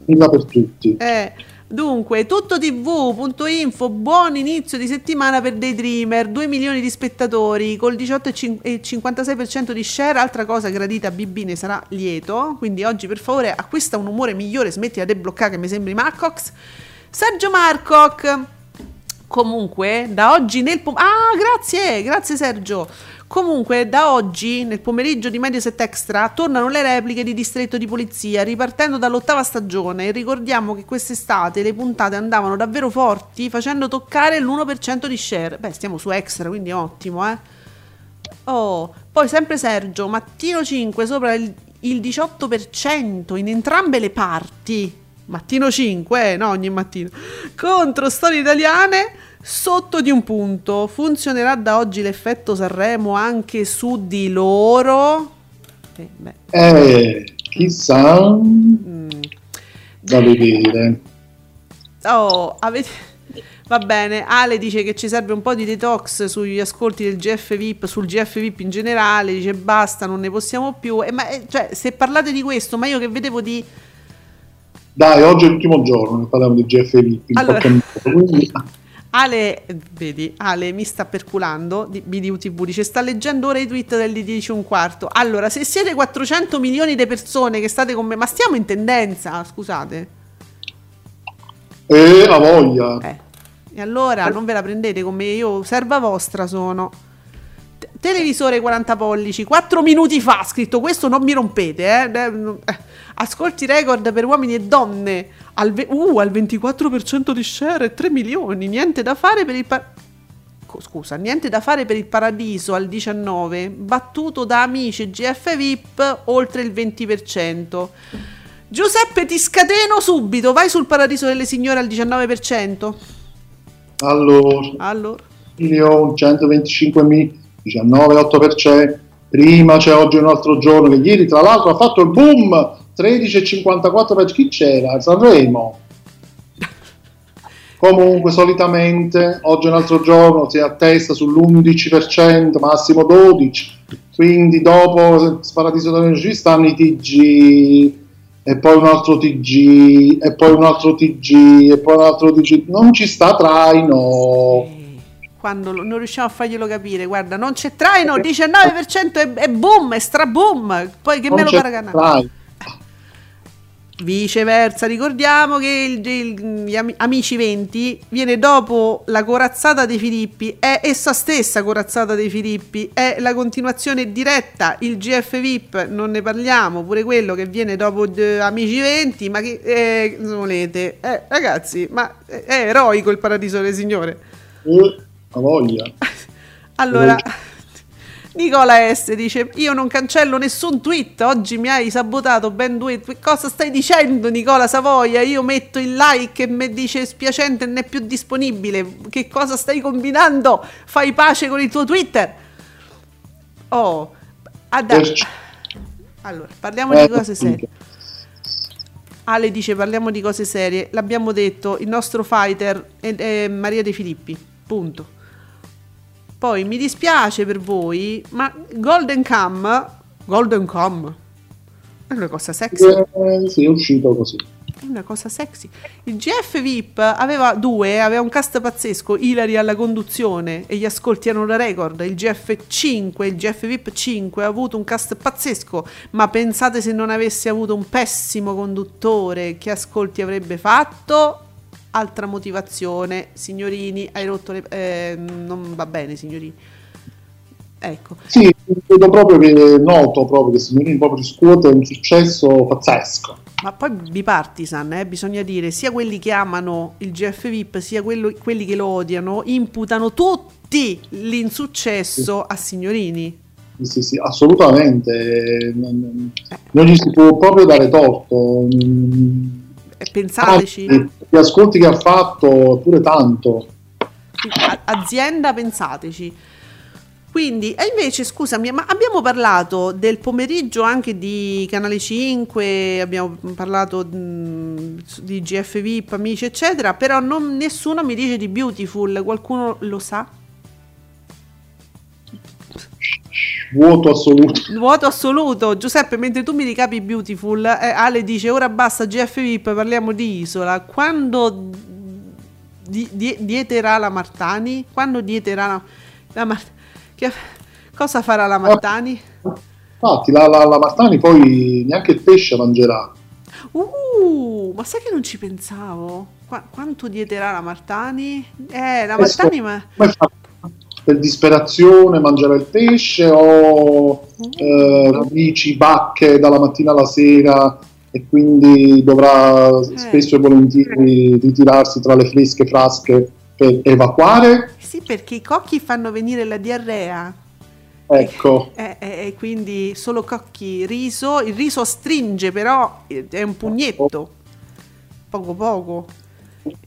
Nulla per tutti Eh, dunque, tuttotv.info, buon inizio di settimana per Daydreamer, 2 milioni di spettatori col 18 e cin- e 56% di share, altra cosa gradita BB ne sarà lieto, quindi oggi per favore acquista un umore migliore, smettila di bloccare che mi sembri Marcox. Sergio Marcoc, comunque da oggi nel pom- Ah, grazie, grazie Sergio. Comunque, da oggi, nel pomeriggio di Mediaset Extra, tornano le repliche di Distretto di Polizia, ripartendo dall'ottava stagione. Ricordiamo che quest'estate le puntate andavano davvero forti, facendo toccare l'1% di share. Beh, stiamo su Extra, quindi ottimo, eh. Oh, poi sempre Sergio, mattino 5 sopra il, il 18% in entrambe le parti. Mattino 5, eh, no ogni mattino. Contro storie italiane sotto di un punto. Funzionerà da oggi l'effetto Sanremo anche su di loro? Eh, eh, chissà mm. da vedere Oh, avete... Va bene, Ale dice che ci serve un po' di detox sugli ascolti del GF VIP, sul GF VIP in generale, dice basta, non ne possiamo più. Eh, ma eh, cioè, se parlate di questo, ma io che vedevo di dai oggi è l'ultimo giorno ne parliamo di GFV in Allora. quindi Ale, vedi, Ale mi sta perculando di BDU TV, dice sta leggendo ora i tweet del 10 un quarto. Allora, se siete 400 milioni di persone che state con me, ma stiamo in tendenza, scusate. e a voglia Eh. E allora non ve la prendete con me, io serva vostra sono. Te- televisore 40 pollici, 4 minuti fa scritto questo, non mi rompete, eh. No- eh. Ascolti record per uomini e donne al, ve- uh, al 24% di share e 3 milioni, niente da fare per il par- Scusa, niente da fare per il paradiso al 19, battuto da amici GF VIP oltre il 20%. Giuseppe ti scateno subito, vai sul paradiso delle signore al 19%. allora Allora, milioni 125 mila 19,8% prima c'è oggi un altro giorno che ieri tra l'altro ha fatto il boom 13,54 per chi c'era? Sanremo. Comunque solitamente oggi è un altro giorno si attesta sull'11% massimo 12 quindi dopo Paradiso dell'Energia stanno i TG e poi un altro TG e poi un altro TG e poi un altro TG non ci sta traino quando lo- non riusciamo a farglielo capire, guarda, non c'è traino, 19% e, e boom, è straboom. Poi che me non lo c'è paragona? traino Viceversa, ricordiamo che il- il- gli ami- Amici 20 viene dopo la corazzata dei Filippi, è essa stessa corazzata dei Filippi, è la continuazione diretta, il GF VIP, non ne parliamo, pure quello che viene dopo eh, Amici 20, ma che eh, volete? Eh, ragazzi, ma è, è eroico il paradiso delle signore. Eh, a voglia Allora, Nicola S dice: Io non cancello nessun tweet. Oggi mi hai sabotato ben due tweet. Cosa stai dicendo, Nicola Savoia? Io metto il like e mi dice spiacente, non è più disponibile. Che cosa stai combinando? Fai pace con il tuo Twitter. Oh. Perci- allora, parliamo Eh, di cose serie. Ale dice parliamo di cose serie. L'abbiamo detto, il nostro fighter è, è Maria De Filippi. Punto. Poi mi dispiace per voi, ma Golden Cam, Golden Cam, è una cosa sexy. Eh, sì, è uscito così. è una cosa sexy. Il GF VIP aveva due, aveva un cast pazzesco, Ilari alla conduzione e gli ascolti erano da record. Il GF 5, il GF VIP 5 ha avuto un cast pazzesco, ma pensate se non avesse avuto un pessimo conduttore, che ascolti avrebbe fatto? Altra motivazione, signorini, hai rotto le... eh, non va bene, signorini. Ecco. Sì, vedo proprio che noto proprio che Signorini proprio riscuote un successo pazzesco. Ma poi bipartisan, eh, bisogna dire, sia quelli che amano il GF VIP, sia quello- quelli che lo odiano, imputano tutti l'insuccesso a Signorini. Sì, sì, sì, assolutamente. Non, non gli si può proprio dare torto. Pensateci, anzi, Gli ascolti che ha fatto, pure tanto. azienda, pensateci. Quindi, e invece, scusami, ma abbiamo parlato del pomeriggio anche di Canale 5, abbiamo parlato di GF VIP, amici, eccetera, però non- nessuno mi dice di Beautiful, qualcuno lo sa? Vuoto assoluto. Vuoto assoluto, Giuseppe, mentre tu mi ricapi Beautiful, eh, Ale dice ora basta GF VIP, parliamo di Isola. Quando di- die- dieterà la Martani? Quando dieterà la, la Mar- che- cosa farà la Martani? Infatti, la, la- la Martani poi neanche il pesce mangerà. Uh, ma sai che non ci pensavo? Qua- quanto dieterà la Martani? Eh, la Martani ma... come fa? Per disperazione mangerà il pesce o eh, radici, bacche dalla mattina alla sera e quindi dovrà spesso e volentieri ritirarsi tra le fresche frasche per evacuare? Sì, perché i cocchi fanno venire la diarrea. Ecco, E, e- e quindi solo cocchi, riso, il riso stringe però eh, è un pugnetto, poco poco, quindi,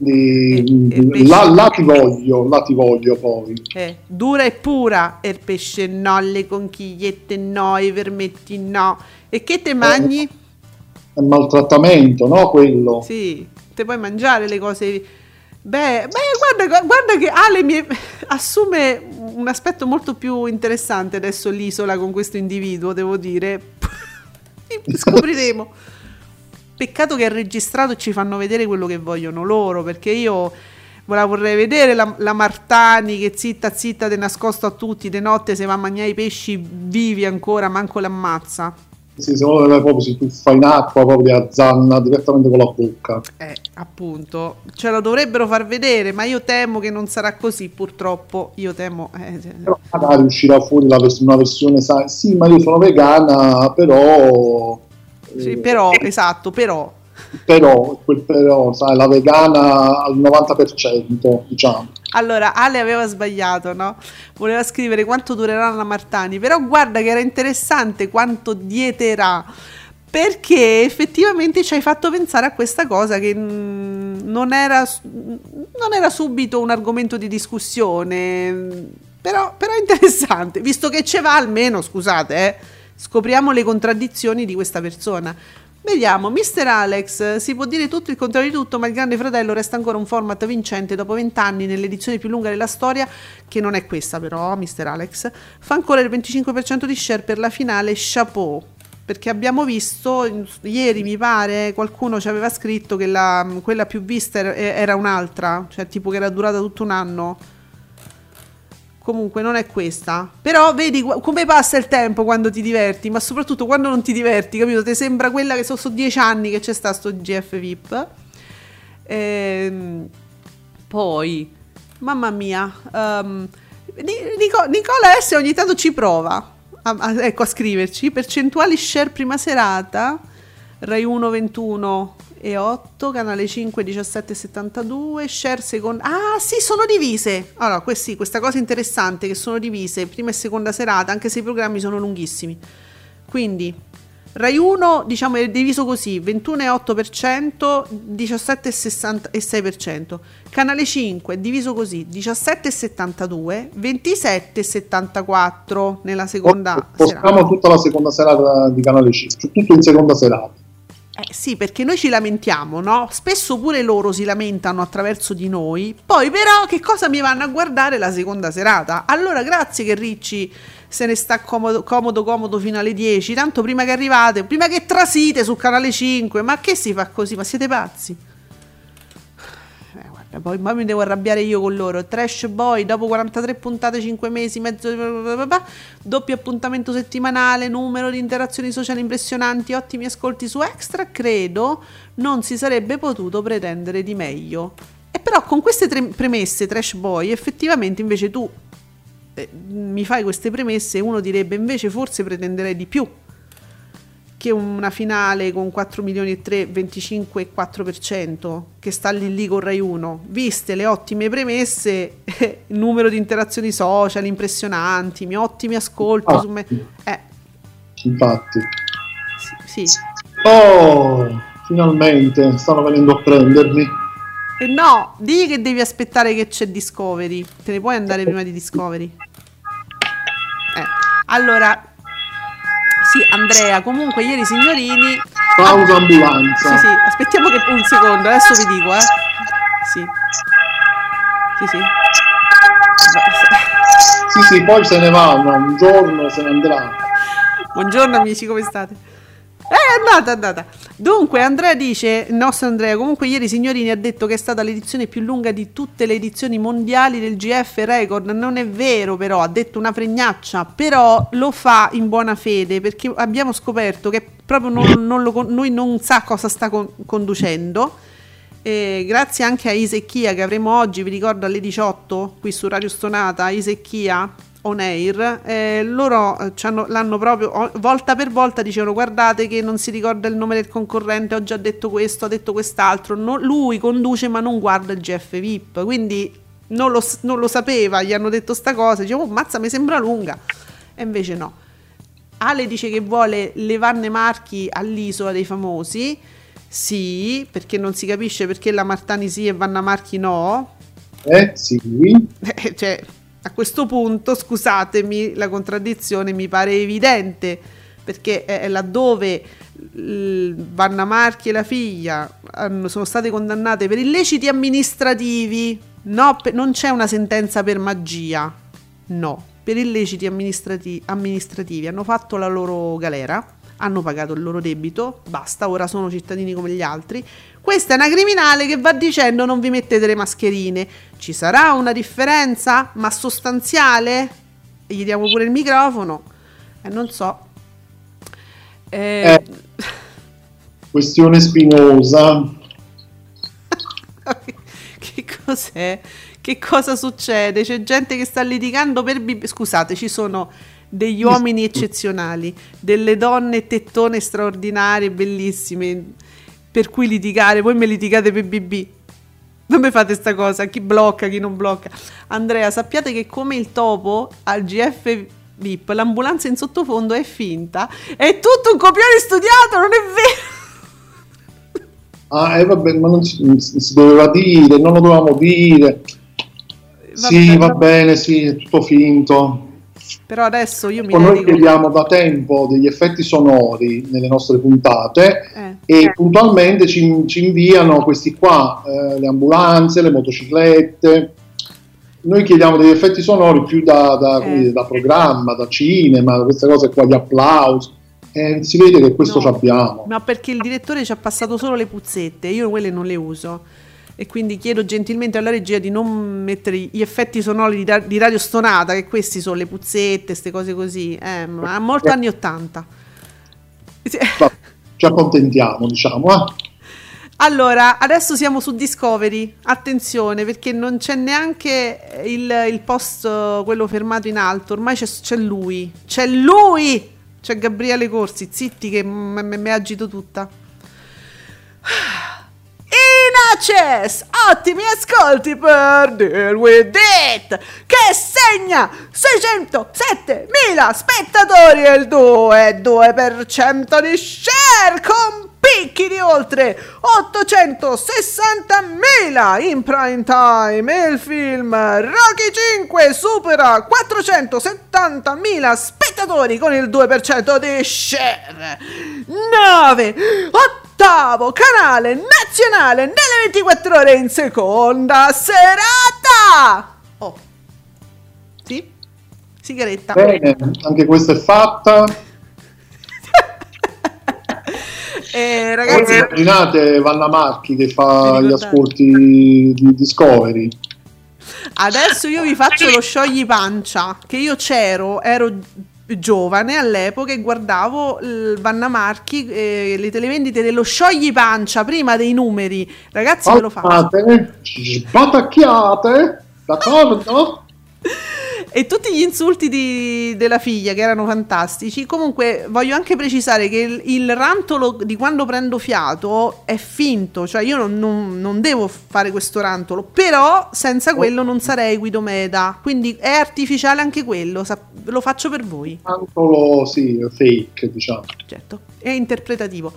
E- e là, là ti voglio, là ti voglio poi. eh, dura e pura, e il pesce no, le conchigliette no, i vermetti no, e che te mangi? È maltrattamento, no? Quello. Sì, te puoi mangiare le cose... Beh, beh guarda, guarda che Ale mi assume un aspetto molto più interessante adesso l'isola con questo individuo, devo dire. Scopriremo. Peccato che è registrato e ci fanno vedere quello che vogliono loro, perché io la vorrei vedere la, la Martani che zitta zitta te nascosto a tutti, de notte se va a mangiare i pesci vivi ancora, manco l'ammazza. Sì, secondo me proprio si tuffa in acqua, proprio a zanna direttamente con la bocca. Eh, appunto, ce lo dovrebbero far vedere, ma io temo che non sarà così, purtroppo. Io temo. eh, Però magari uscirà fuori la vers- una versione, sai, sì, ma io sono vegana, però... sì, eh, però, esatto, però. però, quel però, sai, la vegana al 90%, diciamo. Allora, Ale aveva sbagliato, no? Voleva scrivere quanto durerà la Martani, però guarda che era interessante quanto dieterà. Perché effettivamente ci hai fatto pensare a questa cosa che mm, non era, non era subito un argomento di discussione, però, però interessante, visto che ce va almeno, scusate, eh, scopriamo le contraddizioni di questa persona. Vediamo, Mr. Alex, si può dire tutto il contrario di tutto, ma il Grande Fratello resta ancora un format vincente dopo vent'anni nell'edizione più lunga della storia, che non è questa però, Mr. Alex, fa ancora il 25% di share per la finale, chapeau. Perché abbiamo visto, ieri mi pare, qualcuno ci aveva scritto che la- quella più vista era un'altra, cioè tipo che era durata tutto un anno. Comunque non è questa. Però vedi come passa il tempo quando ti diverti, ma soprattutto quando non ti diverti, capito? Ti sembra quella che sono so dieci anni che c'è sta sto GF VIP. Ehm, poi, mamma mia, Ni- Nico- Nicola S ogni tanto ci prova a, a- ecco, a scriverci. Percentuali share prima serata, Rai 1 21 e 8, canale 5 17 e 72, share seconda... Ah sì, sono divise! Allora, que- sì, questa cosa interessante che sono divise prima e seconda serata, anche se i programmi sono lunghissimi. Quindi, Rai 1 diciamo è diviso così, 21,8%, 17,6%. Canale 5 è diviso così, 17,72%, 27,74% nella seconda serata. Spostiamo tutta la seconda serata di Canale 5, cioè tutto in seconda serata. Eh, sì, perché noi ci lamentiamo, no? Spesso pure loro si lamentano attraverso di noi. Poi, però, che cosa mi vanno a guardare la seconda serata? Allora, grazie che Ricci se ne sta comodo, comodo comodo fino alle 10, tanto prima che arrivate, prima che trasite su canale 5, ma che si fa così? Ma siete pazzi? Guarda, poi, poi mi devo arrabbiare io con loro. Trash Boy, dopo 43 puntate, 5 mesi, mezzo, doppio appuntamento settimanale, numero di interazioni sociali impressionanti, ottimi ascolti su Extra, credo non si sarebbe potuto pretendere di meglio. E però con queste tre premesse, Trash Boy, effettivamente invece tu eh, mi fai queste premesse e uno direbbe invece forse pretenderei di più che una finale con 4 milioni e 3, 25 e 4% che sta lì lì con Rai 1 viste le ottime premesse il numero di interazioni social impressionanti mi ottimi ascolti su me eh Infatti. sì, sì. Oh, finalmente stanno venendo a prendermi. E no, di che devi aspettare che c'è Discovery. Te ne puoi andare prima di Discovery. Eh, allora, sì, Andrea, comunque ieri signorini... Pausa ambulanza. Sì, sì, aspettiamo che un secondo, adesso vi dico, eh. Sì. Sì, sì. Sì, sì, poi se ne va, ma un giorno se ne andrà. Buongiorno amici, come state? Eh, è andata, è andata. Dunque, Andrea dice, il nostro Andrea, comunque ieri Signorini ha detto che è stata l'edizione più lunga di tutte le edizioni mondiali del GF Record. Non è vero però, ha detto una fregnaccia, però lo fa in buona fede perché abbiamo scoperto che proprio non, non lo lui non sa cosa sta con- conducendo. E grazie anche a Isecchia che avremo oggi, vi ricordo alle 18 qui su Radio Stonata, Isecchia on air, eh, loro l'hanno proprio volta per volta dicevano guardate che non si ricorda il nome del concorrente, ho già detto questo, ho detto quest'altro, No- lui conduce ma non guarda il GF VIP, quindi non lo, non lo sapeva, gli hanno detto sta cosa, dicevo oh, mazza mi sembra lunga, e invece no. Ale dice che vuole le Vanne Marchi all'isola dei famosi. Sì, perché non si capisce perché la Martani sì e Vanna Marchi no. Eh, sì. Eh, cioè, a questo punto, scusatemi, la contraddizione mi pare evidente, perché è laddove Vanna Marchi e la figlia sono state condannate per illeciti amministrativi, no, non c'è una sentenza per magia, no, per illeciti amministrati- amministrativi hanno fatto la loro galera, hanno pagato il loro debito, basta, ora sono cittadini come gli altri. Questa è una criminale che va dicendo non vi mettete le mascherine. Ci sarà una differenza, ma sostanziale? Gli diamo pure il microfono. Eh, non so. Eh, Questione spinosa. che cos'è? Che cosa succede? C'è gente che sta litigando per BB. Scusate, ci sono degli uomini eccezionali, delle donne tettone straordinarie, bellissime, per cui litigare. Voi me litigate per BB. Non mi fate sta cosa, chi blocca, chi non blocca. Andrea, sappiate che come il topo al GF VIP, l'ambulanza in sottofondo è finta. È tutto un copione studiato, non è vero. Ah, eh, vabbè, ma non si, non si doveva dire, non lo dovevamo dire. Sì, va bene, sì, è tutto finto. Però adesso io mi Poi noi dedico... chiediamo da tempo degli effetti sonori nelle nostre puntate Eh. e puntualmente ci, ci inviano questi qua, eh, le ambulanze, le motociclette. Noi chiediamo degli effetti sonori più da, da- Eh. da programma, da cinema, queste cose qua, gli applausi. Eh, si vede che questo No. ci abbiamo. Ma perché il direttore ci ha passato solo le puzzette, io quelle non le uso. E quindi chiedo gentilmente alla regia di non mettere gli effetti sonori di, di radio stonata, che questi sono le puzzette, queste cose così. Eh, ma molto anni 80. Sì. Ma ci accontentiamo, diciamo. eh. Allora, adesso siamo su Discovery. Attenzione, perché non c'è neanche il, il post, quello fermato in alto. Ormai c'è, c'è lui. C'è lui! C'è Gabriele Corsi. Zitti, che mi agito tutta. Inaces! Ottimi ascolti per Deal With It! Che segna 607.000 spettatori e il 2,2% di share con picchi di oltre 860.000 in prime time. Il film Rocky 5 supera 470.000 spettatori con il 2% di share. 9. Ottavo canale nazionale nelle 24 ore in seconda serata. Oh. Sì? Sigaretta. Bene, anche questa è fatta. Eh, Voi ragazzi, immaginate Vanna Marchi che fa gli ascolti di Discovery. adesso io vi faccio lo sciogli pancia. Che io c'ero, ero giovane all'epoca e guardavo il Vanna Marchi, eh, le televendite dello sciogli pancia prima dei numeri. Ragazzi, ve lo faccio. Sbatacchiate, d'accordo? E tutti gli insulti di- della figlia che erano fantastici. Comunque voglio anche precisare che il, il rantolo di quando prendo fiato è finto, cioè io non, non- non devo fare questo rantolo, però senza quello non sarei Guido Meda, quindi è artificiale anche quello, sap- lo faccio per voi, Ancolo, sì, fake, diciamo. certo, è interpretativo.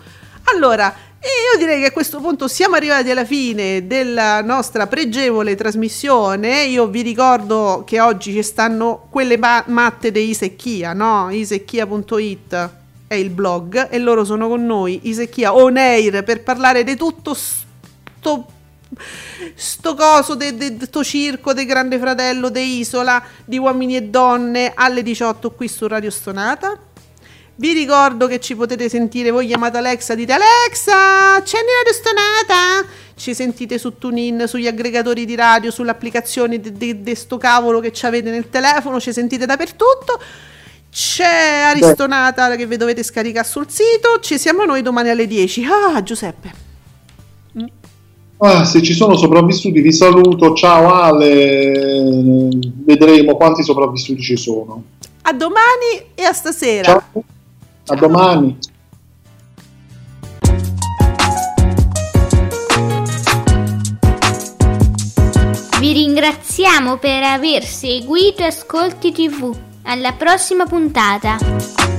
Allora, io direi che a questo punto siamo arrivati alla fine della nostra pregevole trasmissione. Io vi ricordo che oggi ci stanno quelle ma- matte di Isecchia, no? Isecchia.it è il blog e loro sono con noi, Isecchia on air, per parlare di tutto sto sto coso de, de- circo del Grande Fratello de Isola di uomini e donne alle 18 qui su Radio Stonata. Vi ricordo che ci potete sentire, voi chiamate Alexa, dite Alexa, accendi Radio Stonata. Ci sentite su TuneIn, sugli aggregatori di radio, sull'applicazione di sto cavolo che ci avete nel telefono, ci sentite dappertutto. C'è Aristonata che vi dovete scaricare sul sito. Ci siamo noi domani alle 10. Ah, Giuseppe. Ah, se ci sono sopravvissuti vi saluto, ciao Ale, vedremo quanti sopravvissuti ci sono. A domani e a stasera. Ciao, a domani. Vi ringraziamo per aver seguito Ascolti TV. Alla prossima puntata.